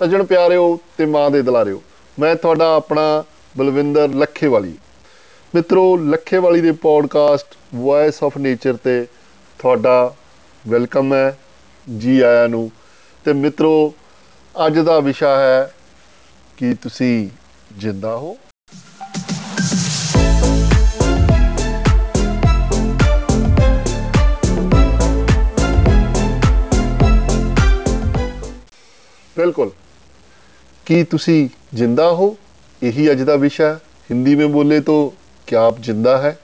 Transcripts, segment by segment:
ਸੱਜਣ ਪਿਆਰਿਓ ਤੇ ਮਾਂ ਦੇ ਦੁਲਾਰਿਓ, ਮੈਂ ਤੁਹਾਡਾ ਆਪਣਾ ਬਲਵਿੰਦਰ ਲੱਖੇਵਾਲੀ। ਮਿੱਤਰੋ, ਲੱਖੇਵਾਲੀ ਦੇ ਪੋਡਕਾਸਟ ਵੌਇਸ ਆਫ ਨੇਚਰ ਤੇ ਤੁਹਾਡਾ ਵੈਲਕਮ ਹੈ, ਜੀ ਆਇਆਂ ਨੂੰ। ਤੇ ਮਿੱਤਰੋ, ਅੱਜ ਦਾ ਵਿਸ਼ਾ ਹੈ ਕਿ ਤੁਸੀਂ ਜਿੰਦਾ ਹੋ। ਬਿਲਕੁਲ। कि तुसी जिंदा हो यही अज का विषय हिंदी में बोले तो क्या आप जिंदा है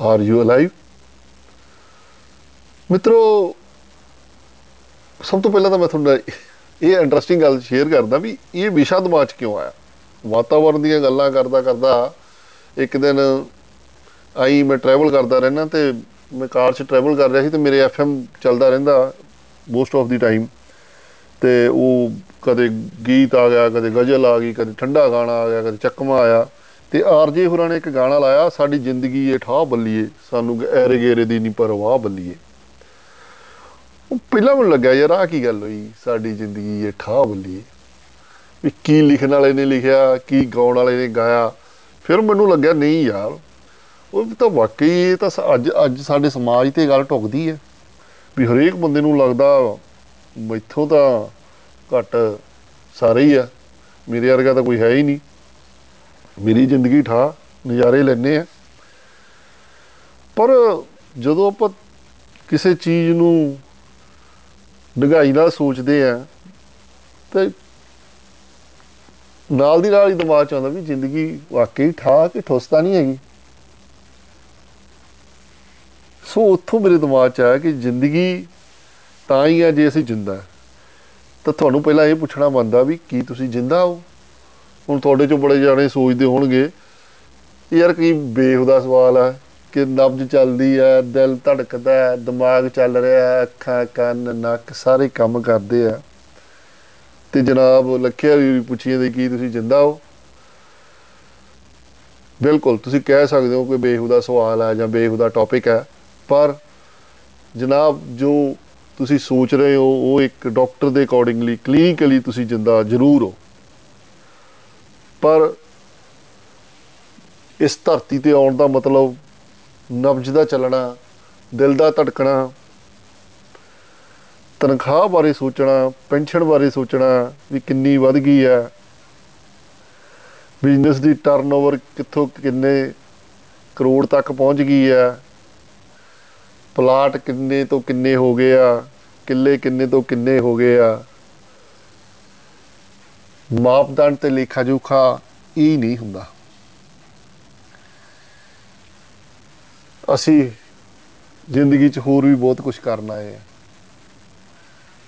आर यू अलाइव ਮਿੱਤਰੋ ਸਭ ਤੋਂ ਪਹਿਲਾਂ ਤਾਂ ਮੈਂ ਤੁਹਾਨੂੰ ਇਹ ਇੰਟਰਸਟਿੰਗ ਗੱਲ ਸ਼ੇਅਰ ਕਰਦਾ ਵੀ ਇਹ ਵਿਸ਼ਾ ਦਿਮਾਗ 'ਚ ਕਿਉਂ ਆਇਆ ਵਾਤਾਵਰਣ ਦੀਆਂ ਗੱਲਾਂ ਕਰਦਾ ਕਰਦਾ ਇੱਕ ਦਿਨ ਆਈ ਮੈਂ ਟਰੈਵਲ ਕਰਦਾ ਰਹਿਣਾ ਤੇ ਮੈਂ ਕਾਰ 'ਚ ਟਰੈਵਲ ਕਰ ਰਿਹਾ ਸੀ ਤੇ ਮੇਰੇ ਐਫਐਮ ਚੱਲਦਾ ਰਹਿੰਦਾ ਮੋਸਟ ਆਫ ਦੀ ਟਾਈਮ ਤੇ ਉਹ ਕਦੇ ਗੀਤ ਆ ਗਿਆ, ਕਦੇ ਗਜ਼ਲ ਆ ਗਈ, ਕਦੇ ਠੰਡਾ ਗਾਣਾ ਆ ਗਿਆ, ਕਦੇ ਚੱਕਮਾ ਆਇਆ। ਤੇ ਆਰਜੇ ਹੋਰਾਂ ਨੇ ਇੱਕ ਗਾਣਾ ਲਾਇਆ, ਸਾਡੀ ਜ਼ਿੰਦਗੀ ਇਹ ਠਾਹ ਬੱਲੀਏ, ਸਾਨੂੰ ਐਰੇ ਗੇਰੇ ਦੀ ਨਹੀਂ ਪਰਵਾਹ ਬੱਲੀਏ। ਉਹ ਪਹਿਲਾਂ ਮੈਨੂੰ ਲੱਗਾ ਯਾਰ ਆ ਕੀ ਗੱਲ ਹੋਈ, ਸਾਡੀ ਜ਼ਿੰਦਗੀ ਇਹ ਠਾਹ ਬੱਲੀਏ। ਵੀ ਕੀ ਲਿਖਣ ਵਾਲੇ ਨੇ ਲਿਖਿਆ, ਕੀ ਗਾਉਣ ਵਾਲੇ ਨੇ ਗਾਇਆ। ਫਿਰ ਮੈਨੂੰ ਲੱਗਿਆ, ਨਹੀਂ ਯਾਰ, ਉਹ ਤਾਂ ਵਾਕਈ ਇਹ ਤਾਂ ਅੱਜ ਅੱਜ ਸਾਡੇ ਸਮਾਜ ਤੇ ਗੱਲ ਟੁਕਦੀ ਹੈ। ਵੀ ਹਰੇਕ ਬੰਦੇ ਨੂੰ ਲੱਗਦਾ ਮੈਥੋਂ ਤਾਂ ਘੱਟ ਸਾਰੇ ਹੀ ਆ। ਮੇਰੇ ਵਰਗਾ ਤਾਂ ਕੋਈ ਹੈ ਹੀ ਨਹੀਂ। ਮੇਰੀ ਜ਼ਿੰਦਗੀ ਠਾ, ਨਜ਼ਾਰੇ ਲੈਣੇ ਆ। ਪਰ ਜਦੋਂ ਆਪਾਂ ਕਿਸੇ ਚੀਜ਼ ਨੂੰ ਡਗਾਈ ਨਾਲ ਸੋਚਦੇ ਆ, ਤੇ ਨਾਲ ਦੀ ਨਾਲ ਹੀ ਦਿਮਾਗ ਚ ਆਉਂਦਾ ਵੀ ਜ਼ਿੰਦਗੀ ਵਾਕਈ ਠਾ ਕਿ ਠੋਸਤਾ ਨਹੀਂ ਹੈਗੀ। ਸੋ ਉੱਥੋਂ ਮੇਰੇ ਦਿਮਾਗ ਚ ਆਇਆ ਕਿ ਜ਼ਿੰਦਗੀ ਤਾਂ ਹੀ ਆ ਜੇ ਅਸੀਂ ਜਿੰਦਾ ਤਾਂ ਤੁਹਾਨੂੰ ਪਹਿਲਾਂ ਇਹ ਪੁੱਛਣਾ ਬੰਦਾ ਵੀ ਕੀ ਤੁਸੀਂ ਜਿੰਦਾ ਹੋ? ਹੁਣ ਤੁਹਾਡੇ ਚੋਂ ਬੜੇ ਜਾਣੇ ਸੋਚਦੇ ਹੋਣਗੇ, ਯਾਰ ਕੀ ਬੇਹੂਦਾ ਸਵਾਲ ਆ, ਕਿ ਨਬਜ ਚੱਲਦੀ ਹੈ ਦਿਲ ਧੜਕਦਾ ਹੈ, ਦਿਮਾਗ ਚੱਲ ਰਿਹਾ ਹੈ, ਅੱਖਾਂ, ਕੰਨ, ਨੱਕ ਸਾਰੇ ਕੰਮ ਕਰਦੇ ਆ। ਤੇ ਜਨਾਬ ਲੱਖਿਆ ਵੀ ਪੁੱਛੀਏ ਦੇ ਕੀ ਤੁਸੀਂ ਜਿੰਦਾ ਹੋ? ਬਿਲਕੁਲ, ਤੁਸੀਂ ਕਹਿ ਸਕਦੇ ਹੋ ਕਿ ਬੇਹੂਦਾ ਸਵਾਲ ਹੈ ਜਾਂ ਬੇਹੂਦਾ ਟੌਪਿਕ ਹੈ ਪਰ ਜਨਾਬ ਜੋ ਤੁਸੀਂ ਸੋਚ ਰਹੇ ਹੋ, ਉਹ ਇੱਕ ਡਾਕਟਰ ਦੇ ਅਕੋਰਡਿੰਗਲੀ ਕਲੀਨਿਕਲੀ ਤੁਸੀਂ ਜਿੰਦਾ ਜ਼ਰੂਰ ਹੋ। ਪਰ ਇਸ ਧਰਤੀ ਤੇ ਆਉਣ ਦਾ ਮਤਲਬ ਨਬਜ ਦਾ ਚੱਲਣਾ, ਦਿਲ ਦਾ ਧੜਕਣਾ, ਤਨਖਾਹ ਬਾਰੇ ਸੋਚਣਾ, ਪੈਨਸ਼ਨ ਬਾਰੇ ਸੋਚਣਾ ਵੀ ਕਿੰਨੀ ਵੱਧ ਗਈ ਹੈ। ਬਿਜ਼ਨਸ ਦੀ ਟਰਨਓਵਰ ਕਿੱਥੋਂ ਕਿੰਨੇ ਕਰੋੜ ਤੱਕ ਪਹੁੰਚ ਗਈ ਹੈ। ਪਲਾਟ ਕਿੰਨੇ ਤੋਂ ਕਿੰਨੇ ਹੋ ਗਏ ਆ? ਕਿੱਲੇ ਕਿੰਨੇ ਤੋਂ ਕਿੰਨੇ ਹੋ ਗਏ ਆ? ਮਾਪਦੰਡ ਤੇ ਲੇਖਾ ਜੋਖਾ ਇਹ ਨਹੀਂ ਹੁੰਦਾ। ਅਸੀਂ ਜ਼ਿੰਦਗੀ 'ਚ ਹੋਰ ਵੀ ਬਹੁਤ ਕੁਝ ਕਰਨਾ ਹੈ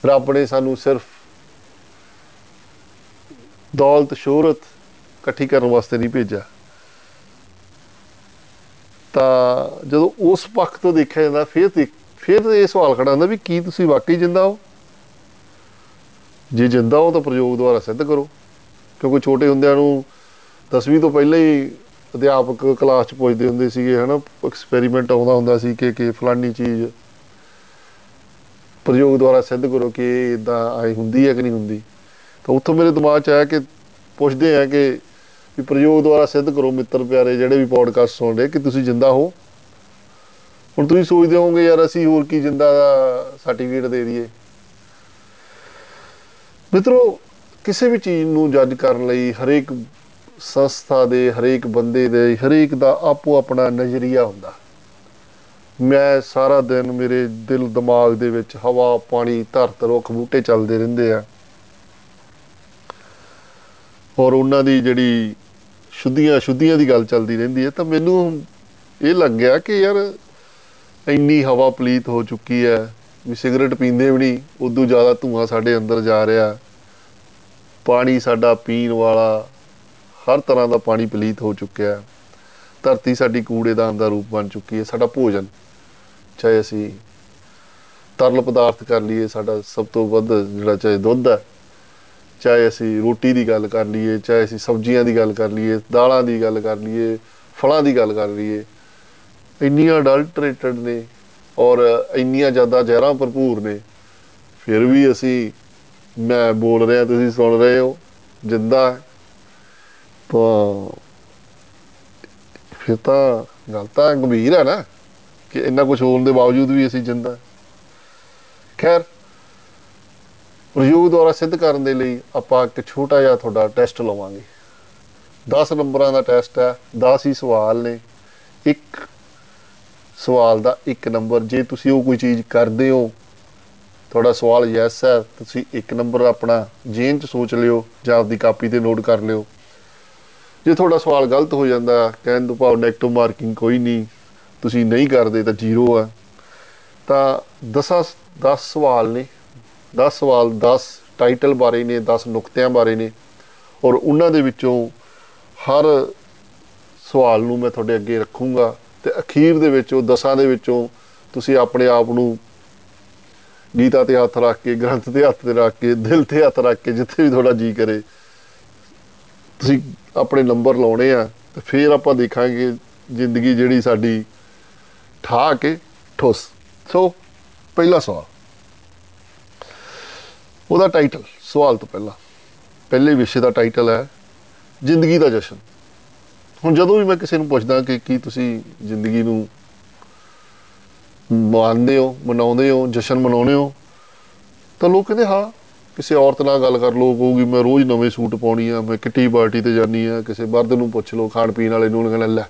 ਰੱਬ ਨੇ ਸਾਨੂੰ ਸਿਰਫ ਦੌਲਤ, ਸ਼ੋਹਰਤ ਇਕੱਠੀ ਕਰਨ ਵਾਸਤੇ ਨਹੀਂ ਭੇਜਿਆ। ਤਾਂ ਜਦੋਂ ਉਸ ਪੱਖ ਤੋਂ ਦੇਖਿਆ ਜਾਂਦਾ, ਫਿਰ ਫਿਰ ਇਹ ਸਵਾਲ ਖੜਾ ਹੁੰਦਾ ਵੀ ਕੀ ਤੁਸੀਂ ਵਾਕਈ ਜਿੰਦਾ ਹੋ? ਜੇ ਜਿੰਦਾ ਹੋ ਤਾਂ ਪ੍ਰਯੋਗ ਦੁਆਰਾ ਸਿੱਧ ਕਰੋ। ਕਿਉਂਕਿ ਛੋਟੇ ਹੁੰਦਿਆਂ ਨੂੰ 10ਵੀਂ ਤੋਂ ਪਹਿਲਾਂ ਹੀ ਅਧਿਆਪਕ ਕਲਾਸ 'ਚ ਪੁੱਛਦੇ ਹੁੰਦੇ ਸੀਗੇ, ਹਨਾ ਐਕਸਪੈਰੀਮੈਂਟ ਆਉਂਦਾ ਹੁੰਦਾ ਸੀ ਕਿ ਕਿ ਫਲਾਨੀ ਚੀਜ਼। ਪ੍ਰਯੋਗ ਦੁਆਰਾ ਸਿੱਧ ਕਰੋ ਕਿ ਇਹ ਇਦਾਂ ਆਈ ਹੁੰਦੀ ਹੈ ਕਿ ਨਹੀਂ ਹੁੰਦੀ। ਤਾਂ ਉੱਥੋਂ ਮੇਰੇ ਦਿਮਾਗ 'ਚ ਆਇਆ ਕਿ ਪੁੱਛਦੇ ਆ ਕਿ ਵੀ ਪ੍ਰਯੋਗ ਦੁਆਰਾ ਸਿੱਧ ਕਰੋ ਮਿੱਤਰ ਪਿਆਰੇ ਜਿਹੜੇ ਵੀ ਪੋਡਕਾਸਟ ਸੁਣ ਰਹੇ, ਕਿ ਤੁਸੀਂ ਜਿੰਦਾ ਹੋ। ਹੁਣ ਤੁਸੀਂ ਸੋਚਦੇ ਹੋਵੋਗੇ, ਯਾਰ ਅਸੀਂ ਹੋਰ ਕੀ ਜਿੰਦਾ ਦਾ ਸਰਟੀਫਿਕੇਟ ਦੇ ਦਈਏ। ਮਿੱਤਰੋ, ਕਿਸੇ ਵੀ ਚੀਜ਼ ਨੂੰ ਜੱਜ ਕਰਨ ਲਈ ਹਰੇਕ ਸੰਸਥਾ ਦੇ, ਹਰੇਕ ਬੰਦੇ ਦੇ, ਹਰੇਕ ਦਾ ਆਪੋ ਆਪਣਾ ਨਜ਼ਰੀਆ ਹੁੰਦਾ। ਮੈਂ ਸਾਰਾ ਦਿਨ ਮੇਰੇ ਦਿਲ ਦਿਮਾਗ ਦੇ ਵਿੱਚ ਹਵਾ, ਪਾਣੀ, ਧਰਤ, ਰੁੱਖ, ਬੂਟੇ ਚੱਲਦੇ ਰਹਿੰਦੇ ਆ। ਔਰ ਉਹਨਾਂ ਦੀ ਜਿਹੜੀ ਸ਼ੁੱਧੀਆਂ ਸ਼ੁੱਧੀਆਂ ਦੀ ਗੱਲ ਚੱਲਦੀ ਰਹਿੰਦੀ ਹੈ, ਤਾਂ ਮੈਨੂੰ ਇਹ ਲੱਗ ਗਿਆ ਕਿ ਯਾਰ ਇੰਨੀ ਹਵਾ ਪਲੀਤ ਹੋ ਚੁੱਕੀ ਹੈ, ਵੀ ਸਿਗਰਟ ਪੀਂਦੇ ਵੀ ਨਹੀਂ, ਉਦੋਂ ਜ਼ਿਆਦਾ ਧੂਆਂ ਸਾਡੇ ਅੰਦਰ ਜਾ ਰਿਹਾ, ਪਾਣੀ ਸਾਡਾ ਪੀਣ ਵਾਲਾ ਹਰ ਤਰ੍ਹਾਂ ਦਾ ਪਾਣੀ ਪਲੀਤ ਹੋ ਚੁੱਕਿਆ ਹੈ, ਧਰਤੀ ਸਾਡੀ ਕੂੜੇਦਾਨ ਦਾ ਰੂਪ ਬਣ ਚੁੱਕੀ ਹੈ, ਸਾਡਾ ਭੋਜਨ, ਚਾਹੇ ਅਸੀਂ ਤਰਲ ਪਦਾਰਥ ਕਰ ਲਈਏ, ਸਾਡਾ ਸਭ ਤੋਂ ਵੱਧ ਜਿਹੜਾ ਚਾਹੇ ਦੁੱਧ ਹੈ ਚਾਹੇ ਅਸੀਂ ਰੋਟੀ ਦੀ ਗੱਲ ਕਰ ਲਈਏ, ਚਾਹੇ ਅਸੀਂ ਸਬਜ਼ੀਆਂ ਦੀ ਗੱਲ ਕਰ ਲਈਏ, ਦਾਲਾਂ ਦੀ ਗੱਲ ਕਰ ਲਈਏ, ਫਲਾਂ ਦੀ ਗੱਲ ਕਰ ਲਈਏ, ਇੰਨੀਆਂ ਅਡਲਟਰੇਟਡ ਨੇ ਔਰ ਇੰਨੀਆਂ ਜ਼ਿਆਦਾ ਜ਼ਹਿਰਾਂ ਭਰਪੂਰ ਨੇ, ਫਿਰ ਵੀ ਅਸੀਂ, ਮੈਂ ਬੋਲ ਰਿਹਾ, ਤੁਸੀਂ ਸੁਣ ਰਹੇ ਹੋ, ਜਿੰਦਾ ਹੈ। ਤਾਂ ਫਿਰ ਤਾਂ ਗੱਲ ਤਾਂ ਗੰਭੀਰ ਹੈ ਨਾ, ਕਿ ਇੰਨਾ ਕੁਝ ਹੋਣ ਦੇ ਬਾਵਜੂਦ ਵੀ ਅਸੀਂ ਜਿੰਦਾ ਖੈਰ ਪ੍ਰਯੋਗ ਦੁਆਰਾ ਸਿੱਧ ਕਰਨ ਦੇ ਲਈ ਆਪਾਂ ਇੱਕ ਛੋਟਾ ਜਿਹਾ ਤੁਹਾਡਾ ਟੈਸਟ ਲਵਾਂਗੇ। 10 ਨੰਬਰਾਂ ਦਾ ਟੈਸਟ ਹੈ 10 ਹੀ ਸਵਾਲ ਨੇ। ਇੱਕ ਸਵਾਲ ਦਾ ਇੱਕ ਨੰਬਰ, ਜੇ ਤੁਸੀਂ ਉਹ ਕੋਈ ਚੀਜ਼ ਕਰਦੇ ਹੋ, ਤੁਹਾਡਾ ਸਵਾਲ ਯੈਸ ਹੈ, ਤੁਸੀਂ ਇੱਕ ਨੰਬਰ ਆਪਣਾ ਜੇਨ ਚ ਸੋਚ ਲਿਓ ਜਾਂ ਆਪਦੀ ਕਾਪੀ ਤੇ ਨੋਟ ਕਰ ਲਿਓ। ਜੇ ਤੁਹਾਡਾ ਸਵਾਲ ਗਲਤ ਹੋ ਜਾਂਦਾ, ਕਹਿਣ ਤੋਂ ਭਾਵ ਨੈਗੇਟਿਵ ਮਾਰਕਿੰਗ ਕੋਈ ਨਹੀਂ, ਤੁਸੀਂ ਨਹੀਂ ਕਰਦੇ ਤਾਂ ਜ਼ੀਰੋ ਆ। ਤਾਂ 10 10 ਸਵਾਲ ਨੇ। 10 ਸਵਾਲ 10 ਟਾਈਟਲ ਬਾਰੇ ਨੇ 10 ਨੁਕਤਿਆਂ ਬਾਰੇ ਨੇ ਔਰ ਉਹਨਾਂ ਦੇ ਵਿੱਚੋਂ ਹਰ ਸਵਾਲ ਨੂੰ ਮੈਂ ਤੁਹਾਡੇ ਅੱਗੇ ਰੱਖੂੰਗਾ ਤੇ ਅਖੀਰ ਦੇ ਵਿੱਚ, ਉਹ ਦਸਾਂ ਦੇ ਵਿੱਚੋਂ ਤੁਸੀਂ ਆਪਣੇ ਆਪ ਨੂੰ ਗੀਤਾ ਤੇ ਹੱਥ ਰੱਖ ਕੇ, ਗ੍ਰੰਥ ਤੇ ਹੱਥ ਤੇ ਰੱਖ ਕੇ, ਦਿਲ ਤੇ ਹੱਥ ਰੱਖ ਕੇ ਜਿੱਥੇ ਵੀ ਤੁਹਾਡਾ ਜੀ ਕਰੇ, ਤੁਸੀਂ ਆਪਣੇ ਨੰਬਰ ਲਾਉਣੇ ਆ ਤੇ ਫਿਰ ਆਪਾਂ ਦੇਖਾਂਗੇ ਜ਼ਿੰਦਗੀ ਜਿਹੜੀ ਸਾਡੀ ਠਾ ਕੇ ਠੋਸ। ਸੋ ਪਹਿਲਾ ਸਵਾਲ। ਉਹਦਾ ਟਾਈਟਲ ਸਵਾਲ ਤੋਂ ਪਹਿਲਾਂ। ਪਹਿਲੇ ਵਿਸ਼ੇ ਦਾ ਟਾਈਟਲ ਹੈ, ਜ਼ਿੰਦਗੀ ਦਾ ਜਸ਼ਨ। ਹੁਣ ਜਦੋਂ ਵੀ ਮੈਂ ਕਿਸੇ ਨੂੰ ਪੁੱਛਦਾ ਕਿ ਕੀ ਤੁਸੀਂ ਜ਼ਿੰਦਗੀ ਨੂੰ ਮੰਨਦੇ ਹੋ, ਮਨਾਉਂਦੇ ਹੋ, ਜਸ਼ਨ ਮਨਾਉਂਦੇ ਹੋ, ਤਾਂ ਲੋਕ ਕਹਿੰਦੇ, ਹਾਂ, ਕਿਸੇ ਔਰਤ ਨਾਲ ਗੱਲ ਕਰ ਲੋ ਕਹੂਗੀ, ਮੈਂ ਰੋਜ਼ ਨਵੇਂ ਸੂਟ ਪਾਉਣੀ ਆ, ਮੈਂ ਕਿੱਟੀ ਪਾਰਟੀ ਤੇ ਜਾਨੀ ਆ, ਕਿਸੇ ਮਰਦ ਨੂੰ ਪੁੱਛ ਲੋ ਖਾਣ ਪੀਣ ਵਾਲੇ ਨੂੰ ਕਹਿੰਦਾ, ਲੈ,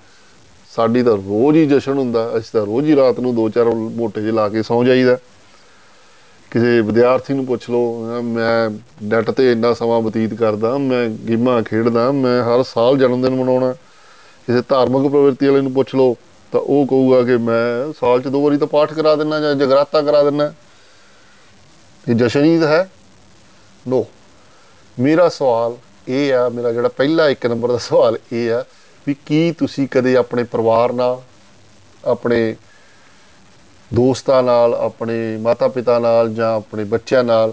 ਸਾਡੀ ਤਾਂ ਰੋਜ਼ ਹੀ ਜਸ਼ਨ ਹੁੰਦਾ, ਅਸੀਂ ਤਾਂ ਰੋਜ਼ ਹੀ ਰਾਤ ਨੂੰ ਦੋ ਚਾਰ ਮੋਟੇ ਜਿਹੇ ਲਾ ਕੇ ਸੌਂ ਜਾਈਦਾ। ਕਿਸੇ ਵਿਦਿਆਰਥੀ ਨੂੰ ਪੁੱਛ ਲਓ ਮੈਂ ਨੈਟ ਤੇ ਇੰਨਾ ਸਮਾਂ ਬਤੀਤ ਕਰਦਾ, ਮੈਂ ਗੇਮਾਂ ਖੇਡਦਾ, ਮੈਂ ਹਰ ਸਾਲ ਜਨਮ ਦਿਨ ਮਨਾਉਣਾ, ਕਿਸੇ ਧਾਰਮਿਕ ਪ੍ਰਵਿਰਤੀ ਵਾਲੇ ਨੂੰ ਪੁੱਛ ਲਓ, ਤਾਂ ਉਹ ਕਹੂਗਾ ਕਿ ਮੈਂ ਸਾਲ 'ਚ ਦੋ ਵਾਰੀ ਤਾਂ ਪਾਠ ਕਰਾ ਦਿੰਨਾ ਜਾਂ ਜਗਰਾਤਾ ਕਰਾ ਦਿੰਨਾ। ਇਹ ਜਸ਼ਨ ਹੀ? ਤਾਂ ਹੈ ਨੋ ਮੇਰਾ ਸਵਾਲ ਇਹ ਆ, ਮੇਰਾ ਜਿਹੜਾ ਪਹਿਲਾ ਇੱਕ ਨੰਬਰ ਦਾ ਸਵਾਲ ਇਹ ਆ ਵੀ ਕੀ ਤੁਸੀਂ ਕਦੇ ਆਪਣੇ ਪਰਿਵਾਰ ਨਾਲ, ਆਪਣੇ ਦੋਸਤਾਂ ਨਾਲ, ਆਪਣੇ ਮਾਤਾ-ਪਿਤਾ ਨਾਲ ਜਾਂ ਆਪਣੇ ਬੱਚਿਆਂ ਨਾਲ,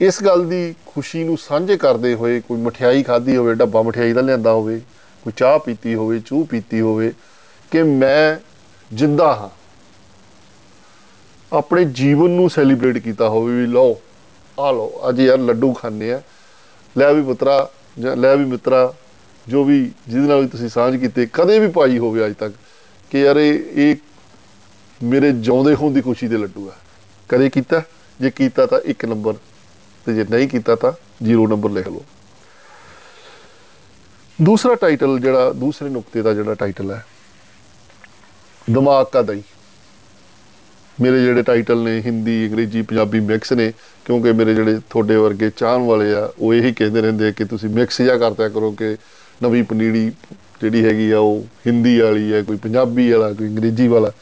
ਇਸ ਗੱਲ ਦੀ ਖੁਸ਼ੀ ਨੂੰ ਸਾਂਝੇ ਕਰਦੇ ਹੋਏ ਕੋਈ ਮਠਿਆਈ ਖਾਧੀ ਹੋਵੇ, ਡੱਬਾ ਮਠਿਆਈ ਦਾ ਲਿਆਂਦਾ ਹੋਵੇ, ਕੋਈ ਚਾਹ ਪੀਤੀ ਹੋਵੇ, ਚੂਹ ਪੀਤੀ ਹੋਵੇ, ਕਿ ਮੈਂ ਜਿੰਦਾ ਹਾਂ। ਆਪਣੇ ਜੀਵਨ ਨੂੰ ਸੈਲੀਬ੍ਰੇਟ ਕੀਤਾ ਹੋਵੇ ਵੀ ਲਓ ਆ ਲਓ, ਅੱਜ ਯਾਰ ਲੱਡੂ ਖਾਣੇ ਆ। ਲੈ ਵੀ ਪੁੱਤਰਾ, ਜਾਂ ਲੈ ਵੀ ਮਿੱਤਰਾ, ਜੋ ਵੀ ਜਿਹਦੇ ਨਾਲ ਵੀ ਤੁਸੀਂ ਸਾਂਝ ਕੀਤੇ, ਕਦੇ ਵੀ ਪਾਈ ਹੋਵੇ ਅੱਜ ਤੱਕ, ਕਿ ਯਾਰ ਇਹ ਇਹ ਮੇਰੇ ਜਿਉਂਦੇ ਹੋਣ ਦੀ ਖੁਸ਼ੀ ਦੇ ਲੱਡੂ ਆ। ਕਦੇ ਕੀਤਾ? ਜੇ ਕੀਤਾ ਤਾਂ ਇੱਕ ਨੰਬਰ ਤੇ ਜੇ ਨਹੀਂ ਕੀਤਾ ਤਾਂ ਜ਼ੀਰੋ ਨੰਬਰ ਲਿਖ ਲਓ। ਦੂਸਰਾ ਟਾਈਟਲ ਜਿਹੜਾ, ਦੂਸਰੇ ਨੁਕਤੇ ਦਾ ਜਿਹੜਾ ਟਾਈਟਲ ਹੈ, ਦਿਮਾਗ ਕਾ ਦਈ ਮੇਰੇ ਜਿਹੜੇ ਟਾਈਟਲ ਨੇ ਹਿੰਦੀ, ਅੰਗਰੇਜ਼ੀ, ਪੰਜਾਬੀ ਮਿਕਸ ਨੇ, ਕਿਉਂਕਿ ਮੇਰੇ ਜਿਹੜੇ ਤੁਹਾਡੇ ਵਰਗੇ ਚਾਹਣ ਵਾਲੇ ਆ, ਉਹ ਇਹੀ ਕਹਿੰਦੇ ਰਹਿੰਦੇ ਕਿ ਤੁਸੀਂ ਮਿਕਸ ਜਿਆ ਕਰਦਿਆ ਕਰੋ ਕਿ ਨਵੀਂ ਪਨੀੜੀ ਜਿਹੜੀ ਹੈਗੀ ਆ, ਉਹ ਹਿੰਦੀ ਵਾਲੀ ਹੈ, ਕੋਈ ਪੰਜਾਬੀ ਵਾਲਾ, ਕੋਈ ਅੰਗਰੇਜ਼ੀ ਵਾਲਾ।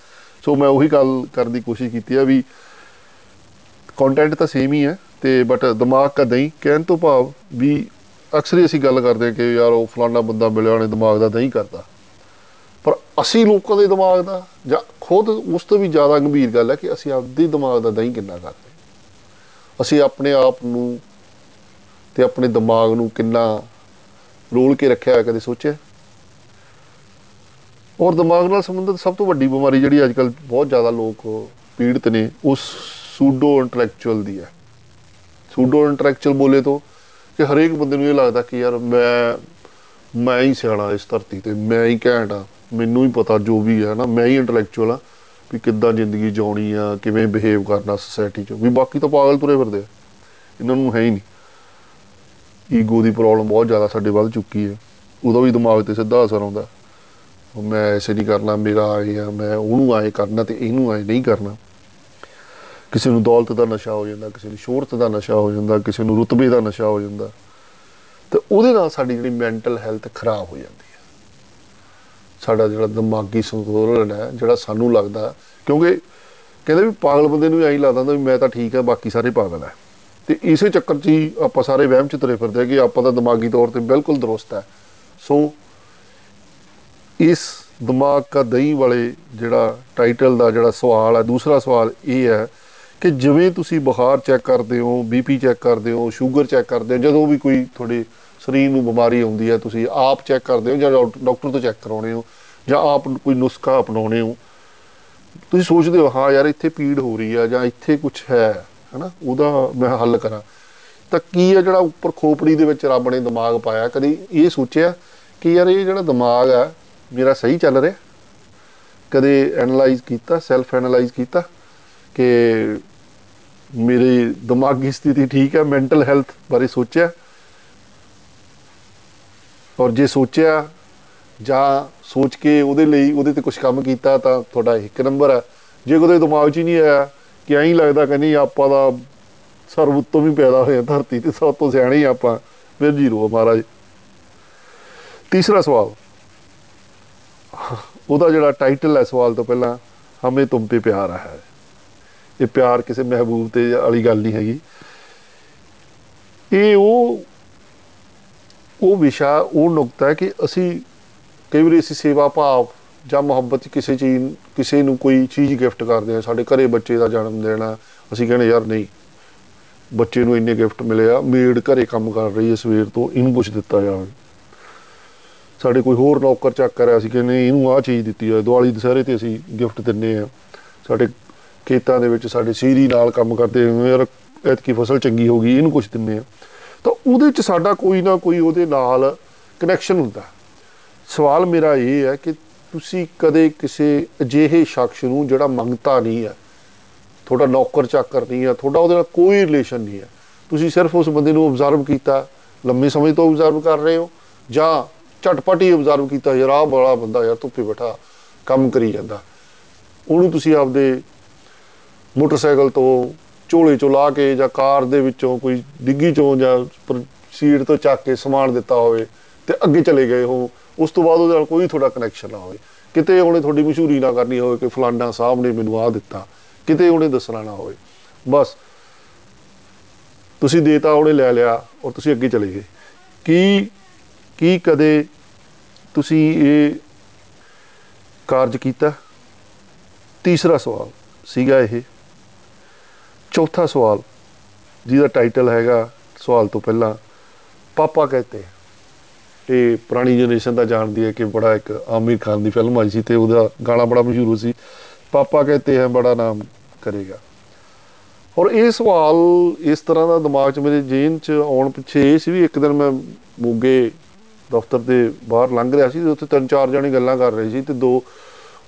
ਸੋ ਮੈਂ ਉਹੀ ਗੱਲ ਕਰਨ ਦੀ ਕੋਸ਼ਿਸ਼ ਕੀਤੀ ਆ ਵੀ ਕੰਟੈਂਟ ਤਾਂ ਸੇਮ ਹੀ ਹੈ ਤੇ ਬਟ ਦਿਮਾਗ ਕਾ ਦਹੀਂ ਕਹਿਣ ਤੋਂ ਭਾਵ ਵੀ ਅਕਸਰ ਹੀ ਅਸੀਂ ਗੱਲ ਕਰਦੇ ਹਾਂ ਕਿ ਯਾਰ ਉਹ ਫਲਾਣਾ ਬੰਦਾ ਮਿਲਿਆ ਉਹਨੇ ਦਿਮਾਗ ਦਾ ਦਹੀਂ ਕਰਦਾ ਪਰ ਅਸੀਂ ਲੋਕਾਂ ਦੇ ਦਿਮਾਗ ਦਾ ਜਾਂ ਖੁਦ ਉਸ ਤੋਂ ਵੀ ਜ਼ਿਆਦਾ ਗੰਭੀਰ ਗੱਲ ਹੈ ਕਿ ਅਸੀਂ ਆਪਦੇ ਦਿਮਾਗ ਦਾ ਦਹੀਂ ਕਿੰਨਾ ਕਰਦੇ ਅਸੀਂ ਆਪਣੇ ਆਪ ਨੂੰ ਤੇ ਆਪਣੇ ਦਿਮਾਗ ਨੂੰ ਕਿੰਨਾ ਰੋਲ ਕੇ ਰੱਖਿਆ ਹੈ ਕਦੇ ਸੋਚਿਆ? ਔਰ ਦਿਮਾਗ ਨਾਲ ਸੰਬੰਧਿਤ ਸਭ ਤੋਂ ਵੱਡੀ ਬਿਮਾਰੀ ਜਿਹੜੀ ਅੱਜਕੱਲ ਬਹੁਤ ਜ਼ਿਆਦਾ ਲੋਕ ਪੀੜਤ ਨੇ, ਉਹ ਸੂਡੋ ਇੰਟੈਲੈਕਚੁਅਲ ਦੀ ਹੈ। ਸੂਡੋ ਇੰਟੈਲੈਕਚੁਅਲ ਬੋਲੇ ਤੋਂ ਕਿ ਹਰੇਕ ਬੰਦੇ ਨੂੰ ਇਹ ਲੱਗਦਾ ਕਿ ਯਾਰ ਮੈਂ ਮੈਂ ਹੀ ਸਿਆਣਾ ਇਸ ਧਰਤੀ ਤੇ, ਮੈਂ ਹੀ ਘੈਂਟ ਆ, ਮੈਨੂੰ ਹੀ ਪਤਾ ਜੋ ਵੀ ਹੈ ਨਾ, ਮੈਂ ਹੀ ਇੰਟੈਲੈਕਚੁਅਲ ਆ ਵੀ ਕਿੱਦਾਂ ਜ਼ਿੰਦਗੀ ਜਿਉਣੀ ਆ, ਕਿਵੇਂ ਬਿਹੇਵ ਕਰਨਾ ਸੋਸਾਇਟੀ 'ਚ। ਵੀ ਬਾਕੀ ਤਾਂ ਪਾਗਲ ਤੁਰੇ ਫਿਰਦੇ ਆ। ਇਹਨਾਂ ਨੂੰ ਹੈ ਹੀ ਨਹੀਂ। ਈਗੋ ਦੀ ਪ੍ਰੋਬਲਮ ਬਹੁਤ ਜ਼ਿਆਦਾ ਸਾਡੇ ਵੱਲ ਚੁੱਕੀ ਹੈ। ਉਹਦਾ ਵੀ ਦਿਮਾਗ ਤੇ ਸਿੱਧਾ ਅਸਰ ਆਉਂਦਾ। ਮੈਂ ਐਸੇ ਨਹੀਂ ਕਰਨਾ, ਮੇਰਾ ਆਏ ਆ, ਮੈਂ ਉਹਨੂੰ ਆਏ ਕਰਨਾ ਤੇ ਇਹਨੂੰ ਆਏ ਨਹੀਂ ਕਰਨਾ। ਕਿਸੇ ਨੂੰ ਦੌਲਤ ਦਾ ਨਸ਼ਾ ਹੋ ਜਾਂਦਾ, ਕਿਸੇ ਨੂੰ ਸ਼ੋਹਰਤ ਦਾ ਨਸ਼ਾ ਹੋ ਜਾਂਦਾ, ਕਿਸੇ ਨੂੰ ਰੁਤਬੇ ਦਾ ਨਸ਼ਾ ਹੋ ਜਾਂਦਾ, ਤੇ ਉਹਦੇ ਨਾਲ ਸਾਡੀ ਜਿਹੜੀ ਮੈਂਟਲ ਹੈਲਥ ਖਰਾਬ ਹੋ ਜਾਂਦੀ ਹੈ। ਸਾਡਾ ਜਿਹੜਾ ਦਿਮਾਗੀ ਸੰਤੁਲਨ ਹੈ, ਜਿਹੜਾ ਸਾਨੂੰ ਲੱਗਦਾ, ਕਿਉਂਕਿ ਕਹਿੰਦੇ ਵੀ ਪਾਗਲ ਬੰਦੇ ਨੂੰ ਐਂ ਲੱਗਦਾ ਵੀ ਮੈਂ ਤਾਂ ਠੀਕ ਹੈ ਬਾਕੀ ਸਾਰੇ ਪਾਗਲ ਹੈ ਤੇ ਇਸੇ ਚੱਕਰ 'ਚ ਹੀ ਆਪਾਂ ਸਾਰੇ ਵਹਿਮ 'ਚ ਤੁਰੇ ਫਿਰਦੇ ਆ ਕਿ ਆਪਾਂ ਤਾਂ ਦਿਮਾਗੀ ਤੌਰ ਤੇ ਬਿਲਕੁਲ ਦਰੁਸਤ ਹੈ ਸੋ ਇਸ ਦਿਮਾਗ ਕਾ ਦਹੀਂ ਵਾਲੇ ਜਿਹੜਾ ਟਾਈਟਲ ਦਾ ਜਿਹੜਾ ਸਵਾਲ ਹੈ, ਦੂਸਰਾ ਸਵਾਲ ਇਹ ਹੈ ਕਿ ਜਿਵੇਂ ਤੁਸੀਂ ਬੁਖਾਰ ਚੈੱਕ ਕਰਦੇ ਹੋ ਬੀਪੀ ਚੈੱਕ ਕਰਦੇ ਹੋ ਸ਼ੂਗਰ ਚੈੱਕ ਕਰਦੇ ਹੋ, ਜਦੋਂ ਵੀ ਕੋਈ ਤੁਹਾਡੇ ਸਰੀਰ ਨੂੰ ਬਿਮਾਰੀ ਆਉਂਦੀ ਹੈ, ਤੁਸੀਂ ਆਪ ਚੈੱਕ ਕਰਦੇ ਹੋ ਜਾਂ ਡਾਕਟਰ ਤੋਂ ਚੈੱਕ ਕਰਾਉਣੇ ਹੋ ਜਾਂ ਆਪ ਕੋਈ ਨੁਸਖਾ ਅਪਣਾਉਣੇ ਹੋ, ਤੁਸੀਂ ਸੋਚਦੇ ਹੋ, ਹਾਂ ਯਾਰ ਇੱਥੇ ਪੀੜ ਹੋ ਰਹੀ ਹੈ ਜਾਂ ਇੱਥੇ ਕੁਝ ਹੈ, ਹਨਾ? ਉਹਦਾ ਮੈਂ ਹੱਲ ਕਰਾਂ। ਤਾਂ ਕੀ ਆ ਜਿਹੜਾ ਉੱਪਰ ਖੋਪੜੀ ਦੇ ਵਿੱਚ ਰੱਬ ਨੇ ਦਿਮਾਗ ਪਾਇਆ? ਕਦੀ ਇਹ ਸੋਚਿਆ ਕਿ ਯਾਰ ਇਹ ਜਿਹੜਾ ਦਿਮਾਗ ਆ ਮੇਰਾ ਸਹੀ ਚੱਲ ਰਿਹਾ। ਕਦੇ ਐਨਲਾਈਜ਼ ਕੀਤਾ ਸੈਲਫ ਐਨਲਾਈਜ਼ ਕੀਤਾ ਕਿ ਮੇਰੀ ਦਿਮਾਗੀ ਸਥਿਤੀ ਠੀਕ ਹੈ ਮੈਂਟਲ ਹੈਲਥ ਬਾਰੇ ਸੋਚਿਆ। ਔਰ ਜੇ ਸੋਚਿਆ ਜਾਂ ਸੋਚ ਕੇ ਉਹਦੇ ਲਈ ਉਹਦੇ ਤੇ ਕੁਝ ਕੰਮ ਕੀਤਾ ਤਾਂ ਤੁਹਾਡਾ ਇੱਕ ਨੰਬਰ ਹੈ। ਜੇ ਕਦੇ ਦਿਮਾਗ 'ਚ ਹੀ ਨਹੀਂ ਆਇਆ ਕਿ ਐਂ ਲੱਗਦਾ ਕਿ ਨਹੀਂ ਆਪਾਂ ਦਾ ਸਰਬ ਉੱਤੋਂ ਵੀ ਪੈਦਾ ਹੋਏ ਧਰਤੀ ਤੇ ਸਭ ਤੋਂ ਸਿਆਣੇ ਹੀ ਆਪਾਂ, ਫਿਰ ਜੀਰੋ ਆ ਮਹਾਰਾਜ। ਤੀਸਰਾ ਸਵਾਲ ਉਹਦਾ ਜਿਹੜਾ ਟਾਈਟਲ ਹੈ ਸਵਾਲ ਤੋਂ ਪਹਿਲਾਂ, ਹਮੇ ਤੁਮ ਤੇ ਪਿਆਰ ਹੈ। ਇਹ ਪਿਆਰ ਕਿਸੇ ਮਹਿਬੂਬ ਤੇ ਵਾਲੀ ਗੱਲ ਨਹੀਂ ਹੈਗੀ। ਇਹ ਉਹ ਉਹ ਵਿਸ਼ਾ, ਉਹ ਨੁਕਤਾ ਹੈ ਕਿ ਅਸੀਂ ਕਈ ਵਾਰੀ ਅਸੀਂ ਸੇਵਾ ਭਾਵ ਜਾਂ ਮੁਹੱਬਤ ਕਿਸੇ ਚੀਜ਼, ਕਿਸੇ ਨੂੰ ਕੋਈ ਚੀਜ਼ ਗਿਫਟ ਕਰਦੇ ਆ ਸਾਡੇ ਘਰੇ ਬੱਚੇ ਦਾ ਜਨਮ ਦਿਨ ਆ, ਅਸੀਂ ਕਹਿੰਦੇ ਯਾਰ ਨਹੀਂ, ਬੱਚੇ ਨੂੰ ਇੰਨੇ ਗਿਫਟ ਮਿਲੇ ਆ ਮੇਡ ਘਰੇ ਕੰਮ ਕਰ ਰਹੀ ਹੈ ਸਵੇਰ ਤੋਂ, ਇਹਨੂੰ ਕੁਝ ਦਿੱਤਾ ਜਾਵੇ। ਸਾਡੇ ਕੋਈ ਹੋਰ ਨੌਕਰ ਚੱਕ ਕਰਿਆ ਅਸੀਂ ਕਹਿੰਦੇ ਇਹਨੂੰ ਆਹ ਚੀਜ਼ ਦਿੱਤੀ ਆ, ਦੀਵਾਲੀ ਦੁਸਹਿਰੇ ਤੇ ਅਸੀਂ ਗਿਫਟ ਦਿੰਨੇ ਆ। ਸਾਡੇ ਖੇਤਾਂ ਦੇ ਵਿੱਚ ਸਾਡੇ ਸੀਰੀ ਨਾਲ ਕੰਮ ਕਰਦੇ ਆ ਯਾਰ ਐਤਕੀ ਫਸਲ ਚੰਗੀ ਹੋ ਗਈ, ਇਹਨੂੰ ਕੁਝ ਦਿੰਨੇ ਆ। ਤਾਂ ਉਹਦੇ ਚ ਸਾਡਾ ਕੋਈ ਨਾ ਕੋਈ ਉਹਦੇ ਨਾਲ ਕਨੈਕਸ਼ਨ ਹੁੰਦਾ। ਸਵਾਲ ਮੇਰਾ ਇਹ ਹੈ ਕਿ ਤੁਸੀਂ ਕਦੇ ਕਿਸੇ ਅਜਿਹੇ ਸ਼ਖਸ ਨੂੰ ਜਿਹੜਾ ਮੰਗਤਾ ਨਹੀਂ ਹੈ, ਤੁਹਾਡਾ ਨੌਕਰ ਚਾਕਰ ਨਹੀਂ ਹੈ, ਤੁਹਾਡਾ ਉਹਦੇ ਨਾਲ ਕੋਈ ਰਿਲੇਸ਼ਨ ਨਹੀਂ ਹੈ, ਤੁਸੀਂ ਸਿਰਫ ਉਸ ਬੰਦੇ ਨੂੰ ਆਬਜ਼ਰਵ ਕੀਤਾ, ਲੰਮੇ ਸਮੇਂ ਤੋਂ ਆਬਜ਼ਰਵ ਕਰ ਰਹੇ ਹੋ ਜਾਂ ਝਟਪਟ ਹੀ ਆਬਜ਼ਰਵ ਕੀਤਾ, ਯਾਰ ਆਹ ਬੜਾ ਬੰਦਾ ਯਾਰ ਧੁੱਪੇ ਬੈਠਾ, ਕੰਮ ਕਰੀ ਜਾਂਦਾ। ਉਹਨੂੰ ਤੁਸੀਂ ਆਪਦੇ ਮੋਟਰਸਾਈਕਲ ਤੋਂ ਝੋਲੇ ਚੋਂ ਲਾ ਕੇ ਜਾਂ ਕਾਰ ਦੇ ਵਿੱਚੋਂ ਕੋਈ ਡਿੱਗੀ ਚੋਂ ਜਾਂ ਸੀਟ ਤੋਂ ਚੱਕ ਕੇ ਸਮਾਨ ਦਿੱਤਾ ਹੋਵੇ ਤੇ ਅੱਗੇ ਚਲੇ ਗਏ ਹੋ ਉਸ ਤੋਂ ਬਾਅਦ ਉਹਦੇ ਨਾਲ ਕੋਈ ਤੁਹਾਡਾ ਕਨੈਕਸ਼ਨ ਨਾ ਹੋਵੇ। ਕਿਤੇ ਉਹਨੇ ਤੁਹਾਡੀ ਮਸ਼ਹੂਰੀ ਨਾ ਕਰਨੀ ਹੋਵੇ, ਕਿ ਫਲਾਨਾ ਸਾਹਿਬ ਨੇ ਮੈਨੂੰ ਆਹ ਦਿੱਤਾ, ਕਿਤੇ ਉਹਨੇ ਦੱਸਣਾ ਨਾ ਹੋਵੇ। ਬਸ, ਤੁਸੀਂ ਦੇਤਾ, ਉਹਨੇ ਲੈ ਲਿਆ ਔਰ ਤੁਸੀਂ ਅੱਗੇ ਚਲੇ ਗਏ। ਕੀ ਕੀ ਕਦੇ ਤੁਸੀਂ ਇਹ ਕਾਰਜ ਕੀਤਾ? ਤੀਸਰਾ ਸਵਾਲ ਸੀਗਾ ਇਹ। ਚੌਥਾ ਸਵਾਲ, ਜਿਹਦਾ ਟਾਈਟਲ ਹੈਗਾ ਸਵਾਲ ਤੋਂ ਪਹਿਲਾਂ, ਪਾਪਾ ਕਹਤੇ ਇਹ ਪੁਰਾਣੀ ਜਨਰੇਸ਼ਨ ਦਾ ਜਾਣਦੀ ਹੈ ਕਿ ਬੜਾ ਇੱਕ ਆਮਿਰ ਖਾਨ ਦੀ ਫਿਲਮ ਆਈ ਸੀ ਤੇ ਉਹਦਾ ਗਾਣਾ ਬੜਾ ਮਸ਼ਹੂਰ ਸੀ। ਪਾਪਾ ਕਹਤੇ ਹੈ ਬੜਾ ਨਾਮ ਕਰੇਗਾ। ਔਰ ਇਹ ਸਵਾਲ ਇਸ ਤਰ੍ਹਾਂ ਦਾ ਦਿਮਾਗ 'ਚ ਮੇਰੇ ਜੇਨ 'ਚ ਆਉਣ ਪਿੱਛੇ ਇਹ ਸੀ ਵੀ ਇੱਕ ਦਿਨ ਮੈਂ ਮੋਗੇ ਦਫ਼ਤਰ ਦੇ ਬਾਹਰ ਲੰਘ ਰਿਹਾ ਸੀ ਤੇ ਉੱਥੇ ਤਿੰਨ ਚਾਰ ਜਣੇ ਗੱਲਾਂ ਕਰ ਰਹੇ ਸੀ ਤੇ ਦੋ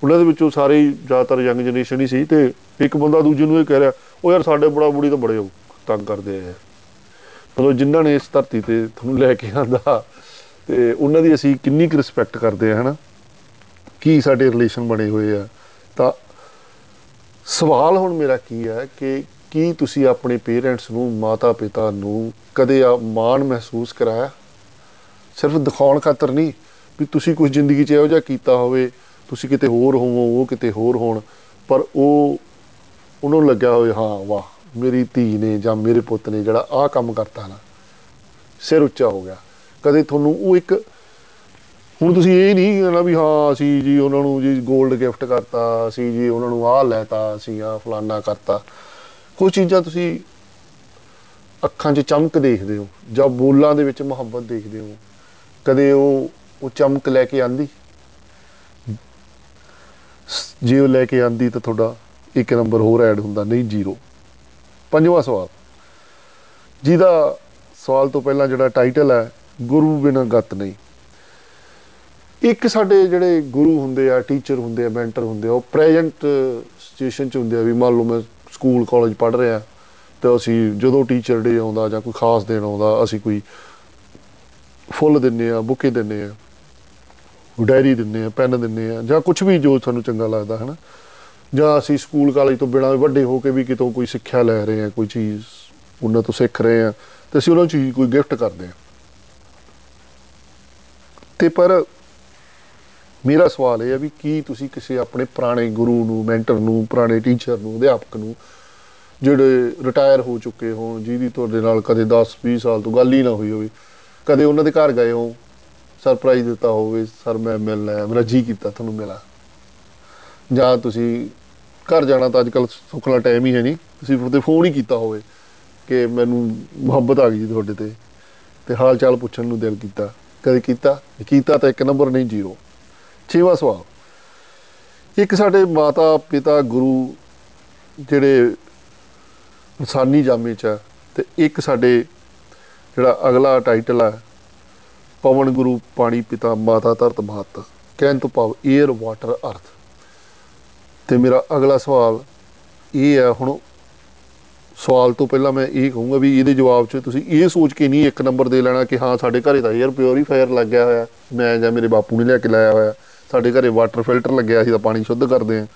ਉਹਨਾਂ ਦੇ ਵਿੱਚੋਂ ਸਾਰੇ ਹੀ ਜ਼ਿਆਦਾਤਰ ਯੰਗ ਜਨਰੇਸ਼ਨ ਹੀ ਸੀ ਤੇ ਇੱਕ ਬੰਦਾ ਦੂਜੇ ਨੂੰ ਇਹ ਕਹਿ ਰਿਹਾ ਉਹ ਯਾਰ ਸਾਡੇ ਬੜਾ ਬੁੜੀ ਤਾਂ ਬੜੇ ਤੰਗ ਕਰਦੇ ਆ ਮਤਲਬ ਜਿਨ੍ਹਾਂ ਨੇ ਇਸ ਧਰਤੀ ਤੇ ਤੁਹਾਨੂੰ ਲੈ ਕੇ ਆਂਦਾ ਤੇ ਉਹਨਾਂ ਦੀ ਅਸੀਂ ਕਿੰਨੀ ਕੁ ਰਿਸਪੈਕਟ ਕਰਦੇ ਆ, ਹਨਾ? ਕੀ ਸਾਡੇ ਰਿਲੇਸ਼ਨ ਬਣੇ ਹੋਏ ਆ? ਤਾਂ ਸਵਾਲ ਹੁਣ ਮੇਰਾ ਕੀ ਹੈ ਕਿ ਕੀ ਤੁਸੀਂ ਆਪਣੇ ਪੇਰੈਂਟਸ ਨੂੰ ਮਾਤਾ ਪਿਤਾ ਨੂੰ ਕਦੇ ਆ ਮਾਣ ਮਹਿਸੂਸ ਕਰਾਇਆ? ਸਿਰਫ ਦਿਖਾਉਣ ਖਾਤਰ ਨਹੀਂ, ਵੀ ਤੁਸੀਂ ਕੁਝ ਜ਼ਿੰਦਗੀ 'ਚ ਇਹੋ ਜਿਹਾ ਕੀਤਾ ਹੋਵੇ, ਤੁਸੀਂ ਕਿਤੇ ਹੋਰ ਹੋਵੋ, ਉਹ ਕਿਤੇ ਹੋਰ ਹੋਣ, ਪਰ ਉਹ, ਉਹਨਾਂ ਨੂੰ ਲੱਗਿਆ ਹੋਵੇ, ਹਾਂ, ਵਾਹ, ਮੇਰੀ ਧੀ ਨੇ ਜਾਂ ਮੇਰੇ ਪੁੱਤ ਨੇ ਜਿਹੜਾ ਆਹ ਕੰਮ ਕਰਤਾ ਨਾ, ਸਿਰ ਉੱਚਾ ਹੋ ਗਿਆ। ਕਦੇ ਤੁਹਾਨੂੰ ਉਹ ਇੱਕ, ਹੁਣ ਤੁਸੀਂ ਇਹ ਨਹੀਂ ਕਹਿਣਾ ਵੀ ਹਾਂ, ਅਸੀਂ ਜੀ ਉਹਨਾਂ ਨੂੰ ਜੀ 골ਡ ਗਿਫਟ ਕਰਤਾ, ਅਸੀਂ ਜੀ ਉਹਨਾਂ ਨੂੰ ਆਹ ਲੈਤਾ, ਅਸੀਂ ਆਹ ਫਲਾਨਾ ਕਰਤਾ। ਕੁਝ ਚੀਜ਼ਾਂ ਤੁਸੀਂ ਅੱਖਾਂ 'ਚ ਚਮਕ ਦੇਖਦੇ ਹੋ ਜਾਂ ਬੋਲਾਂ ਦੇ ਵਿੱਚ ਮੁਹੱਬਤ ਦੇਖਦੇ ਹੋ। ਕਦੇ ਉਹ ਉਹ ਚਮਕ ਲੈ ਕੇ ਆਂਦੀ? ਜੇ ਉਹ ਲੈ ਕੇ ਆਂਦੀ ਤਾਂ ਤੁਹਾਡਾ ਇੱਕ ਨੰਬਰ ਹੋਰ ਐਡ ਹੁੰਦਾ, ਨਹੀਂ ਜ਼ੀਰੋ। ਪੰਜਵਾਂ ਸਵਾਲ। ਜਿਹਦਾ ਸਵਾਲ ਤੋਂ ਪਹਿਲਾਂ ਜਿਹੜਾ ਟਾਈਟਲ ਹੈ, ਗੁਰੂ ਬਿਨਾਂ ਗਤ ਨਹੀਂ। ਇੱਕ ਸਾਡੇ ਜਿਹੜੇ ਗੁਰੂ ਹੁੰਦੇ ਆ, ਟੀਚਰ ਹੁੰਦੇ ਆ, ਮੈਂਟਰ ਹੁੰਦੇ ਆ, ਉਹ ਪ੍ਰੈਜ਼ੈਂਟ ਸਿਚੁਏਸ਼ਨ ਚ ਹੁੰਦੇ ਆ ਵੀ ਮੰਨ ਲਓ ਮੈਂ ਸਕੂਲ, ਕਾਲਜ ਪੜ੍ਹ ਰਿਹਾ, ਤੇ ਅਸੀਂ ਜਦੋਂ ਟੀਚਰ ਡੇ ਆਉਂਦਾ ਜਾਂ ਕੋਈ ਖਾਸ ਦਿਨ ਆਉਂਦਾ, ਅਸੀਂ ਕੋਈ ਫੁੱਲ ਦਿੰਨੇ ਆ, ਬੁਕੇ ਦਿੰਨੇ ਆ, ਡਾਇਰੀ ਦਿੰਨੇ ਆ, ਪੈਨ ਦਿੰਨੇ ਆ, ਜਾਂ ਕੁਝ ਵੀ ਜੋ ਸਾਨੂੰ ਚੰਗਾ ਲੱਗਦਾ ਹੈ ਨਾ ਜਾਂ ਅਸੀਂ ਸਕੂਲ ਕਾਲਜ ਤੋਂ ਬਿਨਾਂ ਵੱਡੇ ਹੋ ਕੇ ਵੀ ਕਿਤੋਂ ਕੋਈ ਸਿੱਖਿਆ ਲੈ ਰਹੇ ਆ, ਕੋਈ ਚੀਜ਼ ਉਹਨਾਂ ਤੋਂ ਸਿੱਖ ਰਹੇ ਆ, ਤੇ ਅਸੀਂ ਉਹਨਾਂ ਨੂੰ ਚੀਜ਼ ਕੋਈ ਗਿਫਟ ਕਰਦੇ ਆ। ਤੇ ਪਰ ਮੇਰਾ ਸਵਾਲ ਇਹ ਹੈ ਵੀ ਕੀ ਤੁਸੀਂ ਕਿਸੇ ਆਪਣੇ ਪੁਰਾਣੇ ਗੁਰੂ ਨੂੰ, ਮੈਂਟਰ ਨੂੰ, ਪੁਰਾਣੇ ਟੀਚਰ ਨੂੰ, ਅਧਿਆਪਕ ਨੂੰ ਜਿਹੜੇ ਰਿਟਾਇਰ ਹੋ ਚੁੱਕੇ ਹੋਣ, ਜਿਹਦੀ ਤੁਹਾਡੇ ਨਾਲ ਕਦੇ 10 20 ਸਾਲ ਤੋਂ ਗੱਲ ਹੀ ਨਾ ਹੋਈ ਹੋਵੇ ਕਦੇ ਉਹਨਾਂ ਦੇ ਘਰ ਗਏ ਹੋ ਸਰਪ੍ਰਾਈਜ਼ ਦਿੱਤਾ ਹੋਵੇ, ਸਰ ਮੈਂ ਮਿਲਣਾ ਹੈ, ਮੇਰਾ ਜੀ ਕੀਤਾ ਤੁਹਾਨੂੰ ਮਿਲਾਂ ਜਾਂ ਤੁਸੀਂ ਘਰ ਜਾਣਾ ਤਾਂ ਅੱਜ ਕੱਲ ਸੁੱਖ ਨਾਲ ਟਾਈਮ ਹੀ ਹੈ ਨਹੀਂ, ਤੁਸੀਂ ਉਹਦੇ ਫੋਨ ਹੀ ਕੀਤਾ ਹੋਵੇ ਕਿ ਮੈਨੂੰ ਮੁਹੱਬਤ ਆ ਗਈ ਜੀ ਤੁਹਾਡੇ ਤੇ ਤੇ ਹਾਲ ਚਾਲ ਪੁੱਛਣ ਨੂੰ ਦਿਲ ਕੀਤਾ। ਕਦੇ ਕੀਤਾ? ਕੀਤਾ ਤਾਂ ਇੱਕ ਨੰਬਰ ਨਹੀਂ ਜ਼ੀਰੋ ਛੇਵਾਂ ਸਵਾਲ। ਇੱਕ ਸਾਡੇ ਮਾਤਾ, ਪਿਤਾ, ਗੁਰੂ ਜਿਹੜੇ ਇਨਸਾਨੀ ਜਾਮੇ ਚ ਆ, ਤੇ ਇੱਕ ਸਾਡੇ ਜਿਹੜਾ ਅਗਲਾ ਟਾਈਟਲ ਹੈ ਪਵਨ ਗੁਰੂ ਪਾਣੀ ਪਿਤਾ ਮਾਤਾ ਧਰਤ ਮਾਤ ਕਹਿਣ ਤੋਂ ਭਾਵ 에ਅਰ ਵਾਟਰ ਅਰਥ ਤੇ ਮੇਰਾ ਅਗਲਾ ਸਵਾਲ ਇਹ ਹੈ ਹੁਣ ਸਵਾਲ ਤੋਂ ਪਹਿਲਾਂ ਮੈਂ ਇਹ ਕਹੂੰਗਾ ਵੀ ਇਹਦੇ ਜਵਾਬ 'ਚ ਤੁਸੀਂ ਇਹ ਸੋਚ ਕੇ ਨਹੀਂ ਇੱਕ ਨੰਬਰ ਦੇ ਲੈਣਾ ਕਿ ਹਾਂ, ਸਾਡੇ ਘਰੇ ਤਾਂ 에ਅਰ ਪਿਉਰੀਫਾਇਰ ਲੱਗਿਆ ਹੋਇਆ, ਮੈਂ ਜਾਂ ਮੇਰੇ ਬਾਪੂ ਨੇ ਲਿਆ ਕੇ ਲਾਇਆ ਹੋਇਆ। ਸਾਡੇ ਘਰੇ ਵਾਟਰ ਫਿਲਟਰ ਲੱਗਿਆ ਸੀ ਤਾਂ ਪਾਣੀ ਸ਼ੁੱਧ ਕਰਦੇ ਆ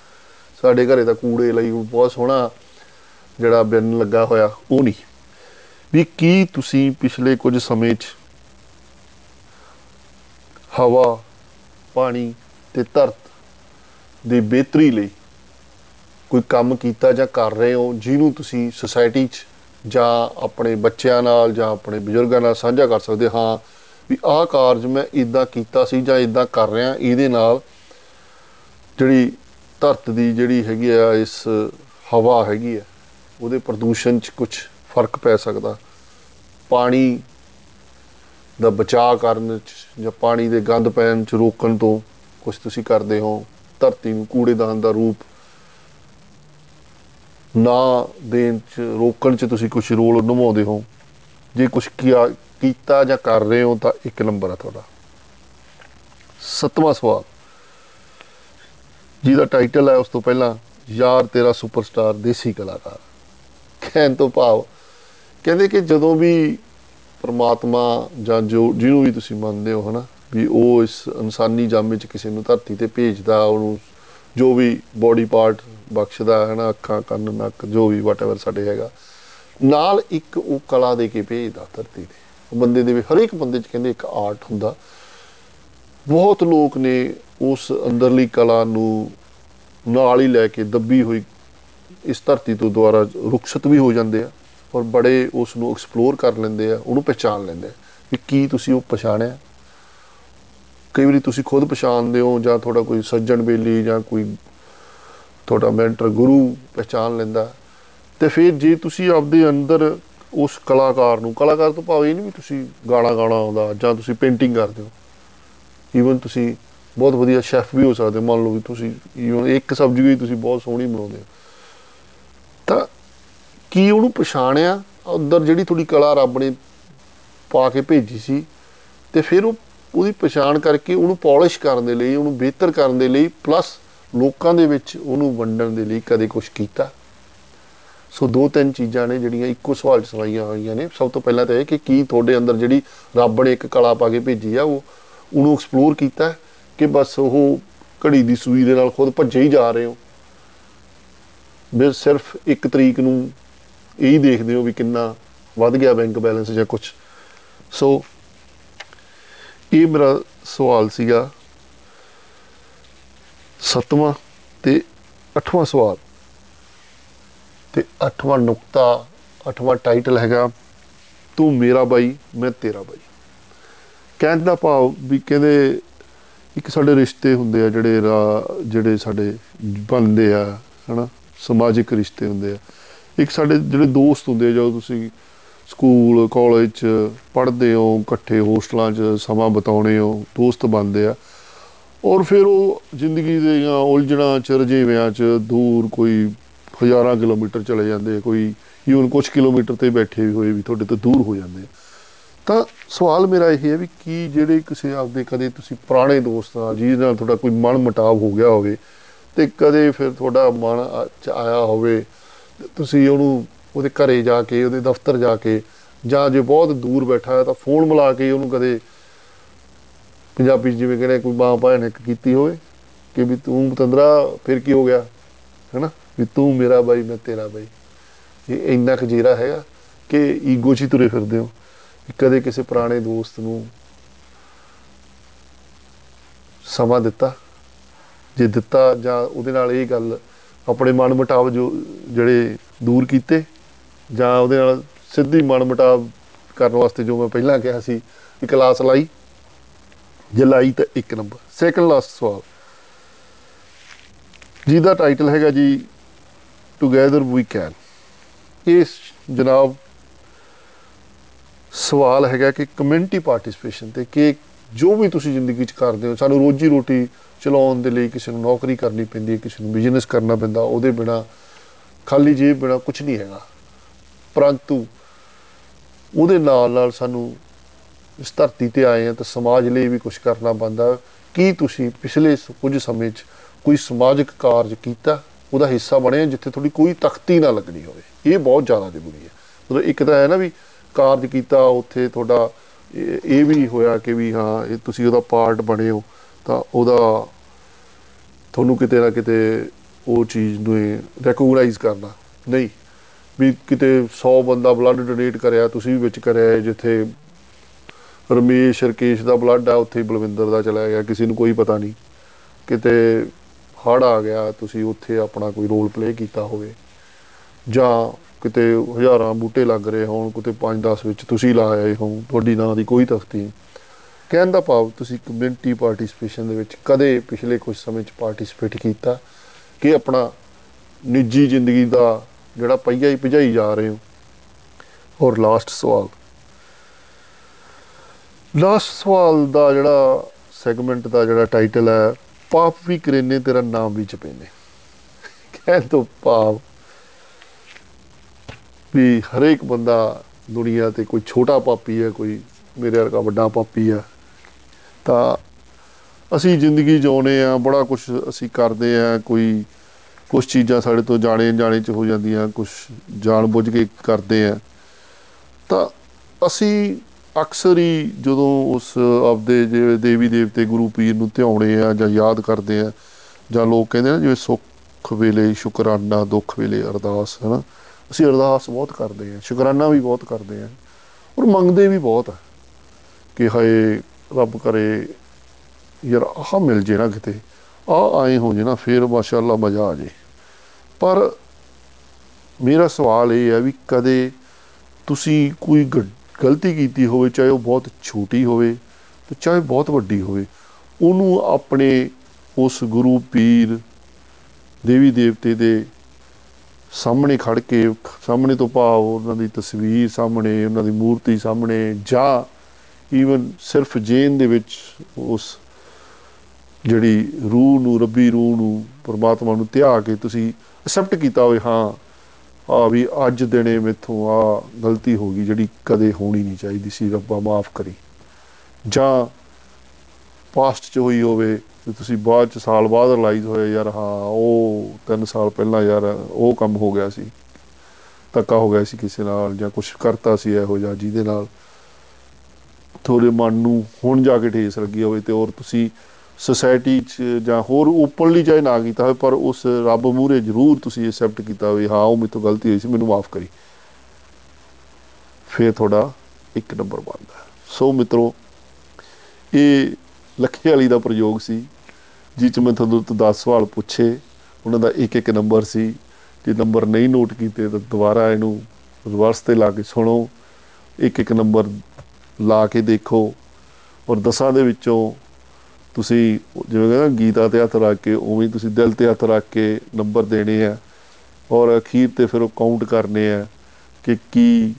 ਸਾਡੇ ਘਰੇ ਤਾਂ ਕੂੜੇ ਲਈ ਬਹੁਤ ਸੋਹਣਾ ਜਿਹੜਾ ਬਿਨ ਲੱਗਾ ਹੋਇਆ, ਉਹ ਨਹੀਂ। ਵੀ ਕੀ ਤੁਸੀਂ ਪਿਛਲੇ ਕੁਝ ਸਮੇਂ 'ਚ ਹਵਾ, ਪਾਣੀ ਤੇ ਧਰਤ ਦੀ ਬਿਹਤਰੀ ਲਈ ਕੋਈ ਕੰਮ ਕੀਤਾ ਜਾਂ ਕਰ ਰਹੇ ਹੋ, ਜਿਹਨੂੰ ਤੁਸੀਂ ਸੁਸਾਇਟੀ 'ਚ ਜਾਂ ਆਪਣੇ ਬੱਚਿਆਂ ਨਾਲ ਜਾਂ ਆਪਣੇ ਬਜ਼ੁਰਗਾਂ ਨਾਲ ਸਾਂਝਾ ਕਰ ਸਕਦੇ ਹੋ। ਹਾਂ, ਵੀ ਆਹ ਕਾਰਜ ਮੈਂ ਇਦਾਂ ਕੀਤਾ ਸੀ ਜਾਂ ਇਦਾਂ ਕਰ ਰਿਹਾ, ਇਹਦੇ ਨਾਲ ਜਿਹੜੀ ਧਰਤ ਦੀ ਜਿਹੜੀ ਹੈਗੀ ਆ, ਇਸ ਹਵਾ ਹੈਗੀ ਆ, ਉਹਦੇ ਪ੍ਰਦੂਸ਼ਣ 'ਚ ਕੁਝ ਫ਼ਰਕ ਪੈ ਸਕਦਾ। ਪਾਣੀ ਦਾ ਬਚਾਅ ਕਰਨ 'ਚ ਜਾਂ ਪਾਣੀ ਦੇ ਗੰਦ ਪੈਣ 'ਚ ਰੋਕਣ ਤੋਂ ਕੁਝ ਤੁਸੀਂ ਕਰਦੇ ਹੋ, ਧਰਤੀ ਨੂੰ ਕੂੜੇਦਾਨ ਦਾ ਰੂਪ ਨਾ ਦੇਣ 'ਚ, ਰੋਕਣ 'ਚ ਤੁਸੀਂ ਕੁਝ ਰੋਲ ਨਿਭਾਉਂਦੇ ਹੋ। ਜੇ ਕੁਝ ਕੀਤਾ ਜਾਂ ਕਰ ਰਹੇ ਹੋ ਤਾਂ ਇੱਕ ਨੰਬਰ ਆ ਤੁਹਾਡਾ। ਸੱਤਵਾਂ ਸਵਾਲ। ਜਿਹਦਾ ਟਾਈਟਲ ਹੈ ਉਸ ਤੋਂ ਪਹਿਲਾਂ, ਯਾਰ ਤੇਰਾ ਸੁਪਰਸਟਾਰ ਦੇਸੀ ਕਲਾਕਾਰ। ਕਹਿਣ ਤੋਂ ਭਾਵ ਕਹਿੰਦੇ ਕਿ ਜਦੋਂ ਵੀ ਪ੍ਰਮਾਤਮਾ ਜਾਂ ਜੋ ਜਿਹਨੂੰ ਵੀ ਤੁਸੀਂ ਮੰਨਦੇ ਹੋ, ਹਨਾ, ਵੀ ਉਹ ਇਸ ਇਨਸਾਨੀ ਜਾਮੇ 'ਚ ਕਿਸੇ ਨੂੰ ਧਰਤੀ ਤੇ ਭੇਜਦਾ, ਉਹਨੂੰ ਜੋ ਵੀ ਬੋਡੀ ਪਾਰਟ ਬਖਸ਼ਦਾ ਹੈ ਨਾ ਅੱਖਾਂ, ਕੰਨ, ਨੱਕ, ਜੋ ਵੀ ਵਾਟਐਵਰ ਸਾਡੇ ਹੈਗਾ, ਨਾਲ ਇੱਕ ਉਹ ਕਲਾ ਦੇ ਕੇ ਭੇਜਦਾ ਧਰਤੀ ਤੇ। ਉਹ ਬੰਦੇ ਦੇ ਵਿੱਚ ਹਰੇਕ ਬੰਦੇ 'ਚ ਕਹਿੰਦੇ ਇੱਕ ਆਰਟ ਹੁੰਦਾ। ਬਹੁਤ ਲੋਕ ਨੇ ਉਸ ਅੰਦਰਲੀ ਕਲਾ ਨੂੰ ਨਾਲ ਹੀ ਲੈ ਕੇ ਦੱਬੀ ਹੋਈ, ਇਸ ਧਰਤੀ ਤੋਂ ਦੁਆਰਾ ਰੁਖਸਤ ਵੀ ਹੋ ਜਾਂਦੇ ਆ। ਔਰ ਬੜੇ ਉਸ ਨੂੰ ਐਕਸਪਲੋਰ ਕਰ ਲੈਂਦੇ ਆ, ਉਹਨੂੰ ਪਛਾਣ ਲੈਂਦੇ ਆ ਵੀ ਕੀ ਤੁਸੀਂ ਉਹ ਪਛਾਣਿਆ। ਕਈ ਵਾਰੀ ਤੁਸੀਂ ਖੁਦ ਪਛਾਣਦੇ ਹੋ ਜਾਂ ਤੁਹਾਡਾ ਕੋਈ ਸੱਜਣ ਬੇਲੀ ਜਾਂ ਕੋਈ ਤੁਹਾਡਾ ਮੈਂਟਰ ਗੁਰੂ ਪਛਾਣ ਲੈਂਦਾ। ਤੇ ਫਿਰ ਜੇ ਤੁਸੀਂ ਆਪਦੇ ਅੰਦਰ ਉਸ ਕਲਾਕਾਰ ਨੂੰ, ਕਲਾਕਾਰ ਤੋਂ ਭਾਵੇਂ ਇਹ ਨਹੀਂ ਵੀ ਤੁਸੀਂ ਗਾਣਾ ਗਾਣਾ ਆਉਂਦਾ ਜਾਂ ਤੁਸੀਂ ਪੇਂਟਿੰਗ ਕਰਦੇ ਹੋ। ਈਵਨ ਤੁਸੀਂ ਬਹੁਤ ਵਧੀਆ ਸ਼ੈਫ ਵੀ ਹੋ ਸਕਦੇ ਮੰਨ ਲਓ ਵੀ ਤੁਸੀਂ ਈਵਨ ਇੱਕ ਸਬਜ਼ੀ ਵੀ ਤੁਸੀਂ ਬਹੁਤ ਸੋਹਣੀ ਬਣਾਉਂਦੇ ਹੋ। ਤਾਂ ਕੀ ਉਹਨੂੰ ਪਛਾਣਿਆ? ਅੰਦਰ ਜਿਹੜੀ ਤੁਹਾਡੀ ਕਲਾ ਰੱਬ ਨੇ ਪਾ ਕੇ ਭੇਜੀ ਸੀ ਤੇ ਫਿਰ ਉਹ ਉਹਦੀ ਪਛਾਣ ਕਰਕੇ ਉਹਨੂੰ ਪਾਲਿਸ਼ ਕਰਨ ਦੇ ਲਈ, ਉਹਨੂੰ ਬਿਹਤਰ ਕਰਨ ਦੇ ਲਈ ਪਲੱਸ ਲੋਕਾਂ ਦੇ ਵਿੱਚ ਉਹਨੂੰ ਵੰਡਣ ਦੇ ਲਈ ਕਦੇ ਕੁਝ ਕੀਤਾ। ਸੋ ਦੋ ਤਿੰਨ ਚੀਜ਼ਾਂ ਨੇ ਜਿਹੜੀਆਂ ਇੱਕੋ ਸਵਾਲ 'ਚ ਸਵਾਈਆਂ ਹੋਈਆਂ ਨੇ। ਸਭ ਤੋਂ ਪਹਿਲਾਂ ਤਾਂ ਇਹ ਕਿ ਕੀ ਤੁਹਾਡੇ ਅੰਦਰ ਜਿਹੜੀ ਰੱਬ ਨੇ ਇੱਕ ਕਲਾ ਪਾ ਕੇ ਭੇਜੀ ਆ, ਉਹ ਉਹਨੂੰ ਐਕਸਪਲੋਰ ਕੀਤਾ ਕਿ ਬਸ ਉਹ ਘੜੀ ਦੀ ਸੂਈ ਦੇ ਨਾਲ ਖੁਦ ਭੱਜੇ ਹੀ ਜਾ ਰਹੇ ਹੋ। ਵੀ ਸਿਰਫ ਇੱਕ ਤਰੀਕ ਨੂੰ ਇਹੀ ਦੇਖਦੇ ਹੋ ਵੀ ਕਿੰਨਾ ਵੱਧ ਗਿਆ ਬੈਂਕ ਬੈਲੈਂਸ ਜਾਂ ਕੁਝ ਸੋ ਇਹ ਮੇਰਾ ਸਵਾਲ ਸੀਗਾ। ਸੱਤਵਾਂ ਤੇ ਅੱਠਵਾਂ ਸਵਾਲ। ਤੇ ਅੱਠਵਾਂ ਨੁਕਤਾ, ਅੱਠਵਾਂ ਟਾਈਟਲ ਹੈਗਾ, ਤੂੰ ਮੇਰਾ ਬਾਈ, ਮੈਂ ਤੇਰਾ ਬਾਈ। ਕਹਿਣ ਦਾ ਭਾਵ ਵੀ ਕਹਿੰਦੇ, ਇੱਕ ਸਾਡੇ ਰਿਸ਼ਤੇ ਹੁੰਦੇ ਆ ਜਿਹੜੇ ਜਿਹੜੇ ਸਾਡੇ ਬਣਦੇ ਆ, ਹਨਾ? ਸਮਾਜਿਕ ਰਿਸ਼ਤੇ ਹੁੰਦੇ ਆ। ਇੱਕ ਸਾਡੇ ਜਿਹੜੇ ਦੋਸਤ ਹੁੰਦੇ ਆ, ਜਦੋਂ ਤੁਸੀਂ ਸਕੂਲ, ਕਾਲਜ ਚ ਪੜ੍ਹਦੇ ਹੋ, ਇਕੱਠੇ ਹੋਸਟਲਾਂ 'ਚ ਸਮਾਂ ਬਿਤਾਉਣੇ ਹੋ, ਦੋਸਤ ਬਣਦੇ ਆ, ਔਰ ਫਿਰ ਉਹ ਜ਼ਿੰਦਗੀ ਦੇ ਜਾਂ ਉਲਝਣਾ ਚ ਰਜੇਵਿਆਂ ਚ ਦੂਰ ਕੋਈ ਹਜ਼ਾਰਾਂ ਕਿਲੋਮੀਟਰ ਚਲੇ ਜਾਂਦੇ, ਕੋਈ ਈਵਨ ਕੁਝ ਕਿਲੋਮੀਟਰ ਤੇ ਬੈਠੇ ਵੀ ਹੋਏ ਵੀ ਤੁਹਾਡੇ ਤੋਂ ਦੂਰ ਹੋ ਜਾਂਦੇ ਤਾਂ ਸਵਾਲ ਮੇਰਾ ਇਹ ਹੈ ਵੀ ਕੀ ਜਿਹੜੇ ਕਿਸੇ ਆਪਦੇ ਕਦੇ ਤੁਸੀਂ ਪੁਰਾਣੇ ਦੋਸਤ ਆ, ਜਿਹਦੇ ਨਾਲ ਤੁਹਾਡਾ ਕੋਈ ਮਨ ਮਟਾਵ ਹੋ ਗਿਆ ਹੋਵੇ, ਤੇ ਕਦੇ ਫਿਰ ਤੁਹਾਡਾ ਮਨ ਚ ਆਇਆ ਹੋਵੇ ਤੁਸੀਂ ਉਹਨੂੰ ਉਹਦੇ ਘਰੇ ਜਾ ਕੇ, ਉਹਦੇ ਦਫ਼ਤਰ ਜਾ ਕੇ, ਜਾਂ ਜੇ ਬਹੁਤ ਦੂਰ ਬੈਠਾ ਹੈ ਤਾਂ ਫੋਨ ਮਿਲਾ ਕੇ ਉਹਨੂੰ ਕਦੇ ਪੰਜਾਬੀ ਜਿਵੇਂ ਕਹਿੰਦੇ ਕੋਈ ਮਾਂ ਭੈਣ ਇੱਕ ਕੀਤੀ ਹੋਵੇ ਕਿ ਵੀ ਤੂੰ ਪਤੰਦਰਾ, ਫਿਰ ਕੀ ਹੋ ਗਿਆ? ਹੈਨਾ? ਵੀ ਤੂੰ ਮੇਰਾ ਬਾਈ, ਮੈਂ ਤੇਰਾ ਬਾਈ। ਇਹ ਇੰਨਾ ਕੁ ਜੀਰਾ ਹੈਗਾ ਕਿ ਈਗੋ 'ਚ ਹੀ ਤੁਰੇ ਫਿਰਦੇ ਹੋ। ਕਦੇ ਕਿਸੇ ਪੁਰਾਣੇ ਦੋਸਤ ਨੂੰ ਸਮਾਂ ਦਿੱਤਾ, ਜੇ ਦਿੱਤਾ ਜਾਂ ਉਹਦੇ ਨਾਲ ਇਹ ਗੱਲ ਆਪਣੇ ਮਨ ਮਟਾਵ ਜੋ ਜਿਹੜੇ ਦੂਰ ਕੀਤੇ ਜਾਂ ਉਹਦੇ ਨਾਲ ਸਿੱਧੀ ਮਨ ਮਟਾਵ ਕਰਨ ਵਾਸਤੇ ਜੋ ਮੈਂ ਪਹਿਲਾਂ ਕਿਹਾ ਸੀ ਕਿ ਕਲਾਸ ਲਾਈ, ਜੇ ਲਾਈ ਤਾਂ ਇੱਕ ਨੰਬਰ। ਸੈਕੰਡ ਲਾਸਟ ਸਵਾਲ। ਜਿਹਦਾ ਟਾਈਟਲ ਹੈਗਾ ਜੀ ਟੁਗੇਦਰ ਵੀ ਕੈਨ ਇਸ ਜਨਾਬ ਸਵਾਲ ਹੈਗਾ ਕਿ ਕਮਿਊਨਿਟੀ ਪਾਰਟਿਸਿਪੇਸ਼ਨ ਤੇ ਕਿ ਜੋ ਵੀ ਤੁਸੀਂ ਜ਼ਿੰਦਗੀ 'ਚ ਕਰਦੇ ਹੋ, ਸਾਨੂੰ ਰੋਜੀ ਰੋਟੀ ਚਲਾਉਣ ਦੇ ਲਈ ਕਿਸੇ ਨੂੰ ਨੌਕਰੀ ਕਰਨੀ ਪੈਂਦੀ ਹੈ, ਕਿਸੇ ਨੂੰ ਬਿਜ਼ਨਸ ਕਰਨਾ ਪੈਂਦਾ, ਉਹਦੇ ਬਿਨਾ, ਖਾਲੀ ਜੇਬ ਬਿਨਾ ਕੁਝ ਨਹੀਂ ਹੈਗਾ। ਪਰੰਤੂ ਉਹਦੇ ਨਾਲ ਨਾਲ ਸਾਨੂੰ ਇਸ ਧਰਤੀ ਤੇ ਆਏ ਆ ਤਾਂ ਸਮਾਜ ਲਈ ਵੀ ਕੁਝ ਕਰਨਾ ਬੰਦਾ ਕੀ ਤੁਸੀਂ ਪਿਛਲੇ ਸ- ਕੁਝ ਸਮੇਂ 'ਚ ਕੋਈ ਸਮਾਜਿਕ ਕਾਰਜ ਕੀਤਾ? ਉਹਦਾ ਹਿੱਸਾ ਬਣੇ ਜਿੱਥੇ ਤੁਹਾਡੀ ਕੋਈ ਤਖਤੀ ਨਾ ਲੱਗਣੀ ਹੋਵੇ। ਇਹ ਬਹੁਤ ਜ਼ਿਆਦਾ ਜ਼ਰੂਰੀ ਹੈ। ਮਤਲਬ ਇੱਕ ਤਾਂ ਹੈ ਨਾ ਵੀ ਕਾਰਜ ਕੀਤਾ, ਉੱਥੇ ਤੁਹਾਡਾ ਇਹ ਇਹ ਵੀ ਹੋਇਆ ਕਿ ਵੀ ਹਾਂ, ਇਹ ਤੁਸੀਂ ਉਹਦਾ ਪਾਰਟ ਬਣੇ ਹੋ। ਤਾਂ ਉਹਦਾ ਤੁਹਾਨੂੰ ਕਿਤੇ ਨਾ ਕਿਤੇ ਉਹ ਚੀਜ਼ ਨੂੰ ਰੈਕੋਗਨਾਈਜ਼ ਕਰਨਾ। ਨਹੀਂ ਵੀ ਕਿਤੇ 100 ਬੰਦਾ ਬਲੱਡ ਡੋਨੇਟ ਕਰਿਆ ਤੁਸੀਂ ਵੀ ਵਿੱਚ ਕਰਿਆ ਹੈ, ਜਿੱਥੇ ਰਮੇਸ਼ ਰਕੇਸ਼ ਦਾ ਬਲੱਡ ਆ ਉੱਥੇ ਹੀ ਬਲਵਿੰਦਰ ਦਾ ਚਲਾ ਗਿਆ ਕਿਸੇ ਨੂੰ ਕੋਈ ਪਤਾ ਨਹੀਂ। ਕਿਤੇ ਹੜ ਆ ਗਿਆ ਤੁਸੀਂ ਉੱਥੇ ਆਪਣਾ ਕੋਈ ਰੋਲ ਪਲੇ ਕੀਤਾ ਹੋਵੇ। ਜਾਂ ਕਿਤੇ ਹਜ਼ਾਰਾਂ ਬੂਟੇ ਲੱਗ ਰਹੇ ਹੋਣ ਕਿਤੇ 5-10 ਵਿੱਚ ਤੁਸੀਂ ਲਾਏ ਹੋ ਤੁਹਾਡੀ ਨਾਂ ਦੀ ਕੋਈ ਤਖਤੀ ਨਹੀਂ। ਕਹਿਣ ਦਾ ਭਾਵ ਤੁਸੀਂ ਕਮਿਊਨਿਟੀ ਪਾਰਟਿਸਿਪੇਸ਼ਨ ਦੇ ਵਿੱਚ ਕਦੇ ਪਿਛਲੇ ਕੁਝ ਸਮੇਂ 'ਚ ਪਾਰਟਿਸਿਪੇਟ ਕੀਤਾ ਕਿ ਆਪਣਾ ਨਿੱਜੀ ਜ਼ਿੰਦਗੀ ਦਾ ਜਿਹੜਾ ਪਹੀਆ ਹੀ ਭਜਾਈ ਜਾ ਰਹੇ ਹੋ? ਔਰ ਲਾਸਟ ਸਵਾਲ। ਲਾਸਟ ਸਵਾਲ ਦਾ ਜਿਹੜਾ ਸੈਗਮੈਂਟ ਦਾ ਜਿਹੜਾ ਟਾਈਟਲ ਹੈ, ਪਾਪ ਵੀ ਕਰੇਨੇ, ਤੇਰਾ ਨਾਮ ਵੀ ਚਪੇਨੇ ਕਹਿਣ ਤੋਂ ਭਾਵ ਵੀ ਹਰੇਕ ਬੰਦਾ ਦੁਨੀਆ ਤੇ ਕੋਈ ਛੋਟਾ ਪਾਪੀ ਹੈ, ਕੋਈ ਮੇਰੇ ਵਰਗਾ ਵੱਡਾ ਪਾਪੀ ਹੈ ਤਾਂ ਅਸੀਂ ਜ਼ਿੰਦਗੀ ਜਿਉਣੇ ਆ, ਬੜਾ ਕੁਝ ਅਸੀਂ ਕਰਦੇ ਆ, ਕੋਈ ਕੁਝ ਚੀਜ਼ਾਂ ਸਾਡੇ ਤੋਂ ਜਾਣੇ ਜਾਣੇ ਚ ਹੋ ਜਾਂਦੀਆਂ ਕੁਝ ਜਾਣ ਬੁੱਝ ਕੇ ਕਰਦੇ ਆ। ਤਾਂ ਅਸੀਂ ਅਕਸਰ ਹੀ ਜਦੋਂ ਉਸ ਆਪਦੇ ਜਿਹੜੇ ਦੇਵੀ ਦੇਵਤੇ ਗੁਰੂ ਪੀਰ ਨੂੰ ਧਿਆਉਣੇ ਆ ਜਾਂ ਯਾਦ ਕਰਦੇ ਆ, ਜਾਂ ਲੋਕ ਕਹਿੰਦੇ ਨੇ ਜਿਵੇਂ ਸੁੱਖ ਵੇਲੇ ਸ਼ੁਕਰਾਨਾ, ਦੁੱਖ ਵੇਲੇ ਅਰਦਾਸ, ਹਨਾ? ਅਸੀਂ ਅਰਦਾਸ ਬਹੁਤ ਕਰਦੇ ਆ, ਸ਼ੁਕਰਾਨਾ ਵੀ ਬਹੁਤ ਕਰਦੇ ਆ, ਔਰ ਮੰਗਦੇ ਵੀ ਬਹੁਤ ਆ ਕਿ ਹਾਏ ਰੱਬ ਕਰੇ। ਯਾਰ ਆਹ ਮਿਲ ਜੇ ਨਾ ਕਿਤੇ। ਆ ਆਏ ਹੋ ਜੇ ਨਾ, ਫੇਰ ਮਾਸ਼ਾਅੱਲਾ ਮਜ਼ਾ ਆ ਜੇ। ਪਰ ਮੇਰਾ ਸਵਾਲ ਇਹ ਹੈ ਵੀ ਕਦੇ ਤੁਸੀਂ ਕੋਈ ਗ- ਗਲਤੀ ਕੀਤੀ ਹੋਵੇ, ਚਾਹੇ ਉਹ ਬਹੁਤ ਛੋਟੀ ਹੋਵੇ ਤੇ ਚਾਹੇ ਬਹੁਤ ਵੱਡੀ ਹੋਵੇ, ਉਹਨੂੰ ਆਪਣੇ ਉਸ ਗੁਰੂ ਪੀਰ ਦੇਵੀ ਦੇਵਤੇ ਦੇ ਸਾਹਮਣੇ ਖੜ ਕੇ, ਸਾਹਮਣੇ ਤੋਂ ਭਾਵ ਉਹਨਾਂ ਦੀ ਤਸਵੀਰ ਸਾਹਮਣੇ, ਉਹਨਾਂ ਦੀ ਮੂਰਤੀ ਸਾਹਮਣੇ ਜਾਂ ਈਵਨ ਸਿਰਫ ਜੇਨ ਦੇ ਵਿੱਚ ਉਸ ਜਿਹੜੀ ਰੂਹ ਨੂੰ, ਰੱਬੀ ਰੂਹ ਨੂੰ, ਪਰਮਾਤਮਾ ਨੂੰ ਧਿਆ ਕੇ ਤੁਸੀਂ ਅਸੈਪਟ ਕੀਤਾ ਹੋਵੇ, ਹਾਂ ਆ ਵੀ ਅੱਜ ਦਿਨੇ ਮੇਥੋਂ ਆ ਗਲਤੀ ਹੋ ਗਈ ਜਿਹੜੀ ਕਦੇ ਹੋਣੀ ਨਹੀਂ ਚਾਹੀਦੀ ਸੀ, ਰੱਬਾ ਮਾਫ ਕਰੀ। ਜਾਂ ਪਾਸਟ ਚ ਹੋਈ ਹੋਵੇ ਤੇ ਤੁਸੀਂ ਬਾਅਦ ਚ ਸਾਲ ਬਾਅਦ ਰਿਲਾਈਜ਼ ਹੋਏ ਯਾਰ ਹਾਂ, ਉਹ 3 ਸਾਲ ਪਹਿਲਾਂ ਯਾਰ ਉਹ ਕੰਮ ਹੋ ਗਿਆ ਸੀ, ਧੱਕਾ ਹੋ ਗਿਆ ਸੀ ਕਿਸੇ ਨਾਲ ਜਾਂ ਕੁਝ ਕਰਤਾ ਸੀ ਇਹੋ ਜਿਹਾ ਜਿਹਦੇ ਨਾਲ। ਤੁਹਾਡੇ ਮਨ ਨੂੰ ਹੁਣ ਜਾ ਕੇ ਠੇਸ ਲੱਗੀ ਹੋਵੇ ਤੇ ਔਰ ਤੁਸੀਂ ਸੋਸਾਇਟੀ 'ਚ ਜਾਂ ਹੋਰ ਓਪਨਲੀ ਚਾਹੇ ਨਾ ਕੀਤਾ ਹੋਵੇ, ਪਰ ਉਸ ਰੱਬ ਮੂਹਰੇ ਜ਼ਰੂਰ ਤੁਸੀਂ ਐਕਸੈਪਟ ਕੀਤਾ ਹੋਵੇ, ਹਾਂ, ਉਹ ਮੇਰੇ ਤੋਂ ਗਲਤੀ ਹੋਈ ਸੀ, ਮੈਨੂੰ ਮਾਫ ਕਰੀ। ਫਿਰ ਤੁਹਾਡਾ ਇੱਕ ਨੰਬਰ ਬਣਦਾ ਹੈ। ਸੋ ਮਿੱਤਰੋ, ਇਹ ਲੱਖੇ ਵਾਲੀ ਦਾ ਪ੍ਰਯੋਗ ਸੀ, ਜਿਸ 'ਚ ਮੈਂ ਤੁਹਾਨੂੰ ਤੋਂ 10 ਸਵਾਲ ਪੁੱਛੇ, ਉਹਨਾਂ ਦਾ ਇੱਕ ਇੱਕ ਨੰਬਰ ਸੀ। ਜੇ ਨੰਬਰ ਨਹੀਂ ਨੋਟ ਕੀਤੇ ਤਾਂ ਦੁਬਾਰਾ ਇਹਨੂੰ ਰਿਵਰਸ ਤੇ ਲਾ ਕੇ ਸੁਣੋ। ਇੱਕ ਇੱਕ ਨੰਬਰ ਲਾ ਕੇ ਦੇਖੋ ਔਰ ਦਸਾਂ ਦੇ ਵਿੱਚੋਂ ਤੁਸੀਂ ਜਿਵੇਂ ਕਹਿੰਦਾ ਗੀਤਾ ਤੇ ਹੱਥ ਰੱਖ ਕੇ, ਉਵੇਂ ਹੀ ਤੁਸੀਂ ਦਿਲ ਤੇ ਹੱਥ ਰੱਖ ਕੇ ਨੰਬਰ ਦੇਣੇ ਆ ਔਰ ਅਖੀਰ ਤੇ ਫਿਰ ਉਹ ਕਾਊਂਟ ਕਰਨੇ ਆ ਕਿ ਕੀ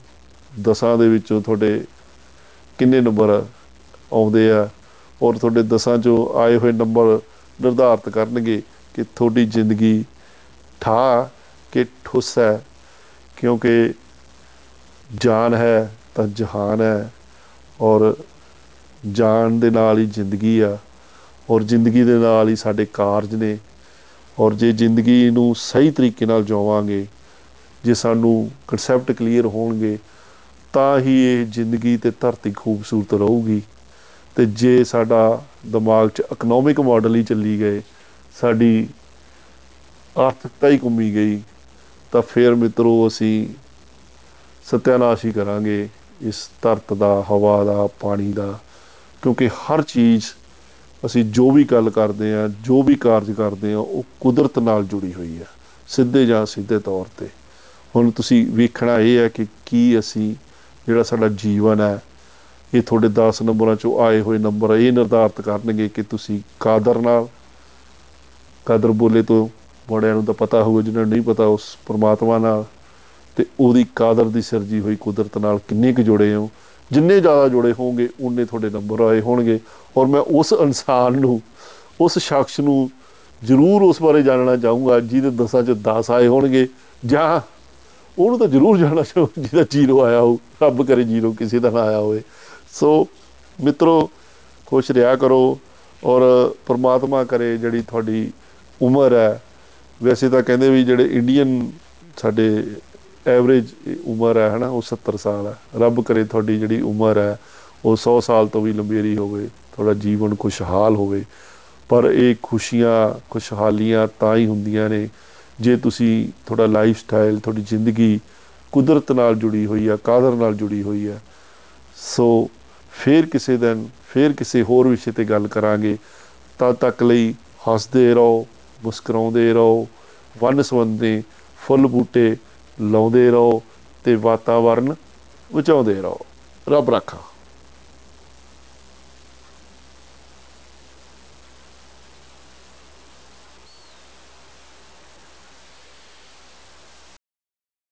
ਦਸਾਂ ਦੇ ਵਿੱਚੋਂ ਤੁਹਾਡੇ ਕਿੰਨੇ ਨੰਬਰ ਆਉਂਦੇ ਆ ਔਰ ਤੁਹਾਡੇ ਦਸਾਂ ਚੋਂ ਆਏ ਹੋਏ ਨੰਬਰ ਨਿਰਧਾਰਤ ਕਰਨਗੇ ਕਿ ਤੁਹਾਡੀ ਜ਼ਿੰਦਗੀ ਠਾ ਕਿ ਠੁੱਸ ਹੈ, ਕਿਉਂਕਿ ਜਾਨ ਹੈ ਤਾਂ ਜਹਾਨ ਹੈ। ਔਰ ਜਾਨ ਦੇ ਨਾਲ ਹੀ ਜ਼ਿੰਦਗੀ ਆ, ਔਰ ਜ਼ਿੰਦਗੀ ਦੇ ਨਾਲ ਹੀ ਸਾਡੇ ਕਾਰਜ ਨੇ, ਔਰ ਜੇ ਜ਼ਿੰਦਗੀ ਨੂੰ ਸਹੀ ਤਰੀਕੇ ਨਾਲ ਜਿਉਵਾਂਗੇ ਜੇ ਸਾਨੂੰ ਕਨਸੈਪਟ ਕਲੀਅਰ ਹੋਣਗੇ, ਤਾਂ ਹੀ ਇਹ ਜ਼ਿੰਦਗੀ ਤੇ ਧਰਤੀ ਖੂਬਸੂਰਤ ਰਹੂਗੀ। ਤੇ ਜੇ ਸਾਡਾ ਦਿਮਾਗ 'ਚ ਇਕਨੋਮਿਕ ਮਾਡਲ ਹੀ ਚੱਲੀ ਗਏ, ਸਾਡੀ ਆਰਥਿਕਤਾ ਹੀ ਘੁੰਮੀ ਗਈ, ਤਾਂ ਫਿਰ ਮਿੱਤਰੋ ਅਸੀਂ ਸਤਿਆਨਾਸ਼ ਹੀ ਕਰਾਂਗੇ। ਇਸ ਧਰਤ ਦਾ, ਹਵਾ ਦਾ, ਪਾਣੀ ਦਾ, ਕਿਉਂਕਿ ਹਰ ਚੀਜ਼ ਅਸੀਂ ਜੋ ਵੀ ਗੱਲ ਕਰਦੇ ਆ ਜੋ ਵੀ ਕਾਰਜ ਕਰਦੇ ਆ ਉਹ ਕੁਦਰਤ ਨਾਲ ਜੁੜੀ ਹੋਈ ਹੈ, ਸਿੱਧੇ ਜਾਂ ਸਿੱਧੇ ਤੌਰ ਤੇ। ਹੁਣ ਤੁਸੀਂ ਵੇਖਣਾ ਇਹ ਹੈ ਕਿ ਕੀ ਅਸੀਂ, ਜਿਹੜਾ ਸਾਡਾ ਜੀਵਨ ਹੈ, ਇਹ ਤੁਹਾਡੇ 10 ਨੰਬਰਾਂ ਚੋਂ ਆਏ ਹੋਏ ਨੰਬਰ ਇਹ ਨਿਰਧਾਰਤ ਕਰਨਗੇ ਕਿ ਤੁਸੀਂ ਕਾਦਰ ਨਾਲ, ਕਾਦਰ ਬੋਲੇ ਤੋਂ ਬੜਿਆਂ ਨੂੰ ਤਾਂ ਪਤਾ ਹੋਊਗਾ ਜਿਹਨਾਂ ਨੂੰ ਨਹੀਂ ਪਤਾ, ਉਸ ਪ੍ਰਮਾਤਮਾ ਨਾਲ ਤੇ ਉਹਦੀ ਕਾਦਰ ਦੀ ਸਿਰਜੀ ਹੋਈ ਕੁਦਰਤ ਨਾਲ ਕਿੰਨੇ ਕੁ ਜੁੜੇ ਹੋ? ਜਿੰਨੇ ਜ਼ਿਆਦਾ ਜੁੜੇ ਹੋਵੋਗੇ ਉਨੇ ਤੁਹਾਡੇ ਨੰਬਰ ਆਏ ਹੋਣਗੇ। ਔਰ ਮੈਂ ਉਸ ਇਨਸਾਨ ਨੂੰ, ਉਸ ਸ਼ਖਸ ਨੂੰ ਜ਼ਰੂਰ ਉਸ ਬਾਰੇ ਜਾਣਨਾ ਚਾਹੂੰਗਾ, ਜਿਹਦੇ ਦਸਾਂ ਚ 10 ਆਏ ਹੋਣਗੇ। ਜਾਂ ਉਹਨੂੰ ਤਾਂ ਜ਼ਰੂਰ ਜਾਣਾ ਚਾਹੋ ਜਿਹਦਾ ਜ਼ੀਰੋ ਆਇਆ ਹੋ ਰੱਬ ਕਰੇ ਜ਼ੀਰੋ ਕਿਸੇ ਦਾ ਨਾ ਆਇਆ ਹੋਵੇ। ਸੋ ਮਿੱਤਰੋ, ਖੁਸ਼ ਰਿਹਾ ਕਰੋ ਔਰ ਪ੍ਰਮਾਤਮਾ ਕਰੇ ਜਿਹੜੀ ਤੁਹਾਡੀ ਉਮਰ ਹੈ। ਵੈਸੇ ਤਾਂ ਕਹਿੰਦੇ ਵੀ ਜਿਹੜੇ ਇੰਡੀਅਨ ਸਾਡੇ ਐਵਰੇਜ ਉਮਰ ਹੈ, ਹਨਾ, ਉਹ 70 ਸਾਲ ਹੈ। ਰੱਬ ਕਰੇ ਤੁਹਾਡੀ ਜਿਹੜੀ ਉਮਰ ਹੈ, ਉਹ 100 ਸਾਲ ਤੋਂ ਵੀ ਲੰਬੇਰੀ ਹੋਵੇ, ਤੁਹਾਡਾ ਜੀਵਨ ਖੁਸ਼ਹਾਲ ਹੋਵੇ। ਪਰ ਇਹ ਖੁਸ਼ੀਆਂ, ਖੁਸ਼ਹਾਲੀਆਂ ਤਾਂ ਹੀ ਹੁੰਦੀਆਂ ਨੇ, ਜੇ ਤੁਸੀਂ ਤੁਹਾਡਾ ਲਾਈਫ ਸਟਾਈਲ ਤੁਹਾਡੀ ਜ਼ਿੰਦਗੀ ਕੁਦਰਤ ਨਾਲ ਜੁੜੀ ਹੋਈ ਹੈ, ਕਾਦਰ ਨਾਲ ਜੁੜੀ ਹੋਈ ਹੈ। ਸੋ ਫੇਰ ਕਿਸੇ ਦਿਨ, ਫੇਰ ਕਿਸੇ ਹੋਰ ਵਿਸ਼ੇ ਤੇ ਗੱਲ ਕਰਾਂਗੇ ਤਦ ਤੱਕ ਲਈ ਹੱਸਦੇ ਰਹੋ, ਮੁਸਕਰਾਉਂਦੇ ਰਹੋ, ਵੰਨ ਸਵੰਦੇ ਫੁੱਲ ਬੂਟੇ ਲਾਉਂਦੇ ਰਹੋ ਤੇ ਵਾਤਾਵਰਨ ਬਚਾਉਂਦੇ ਰਹੋ। ਰੱਬ ਰਾਖਾ।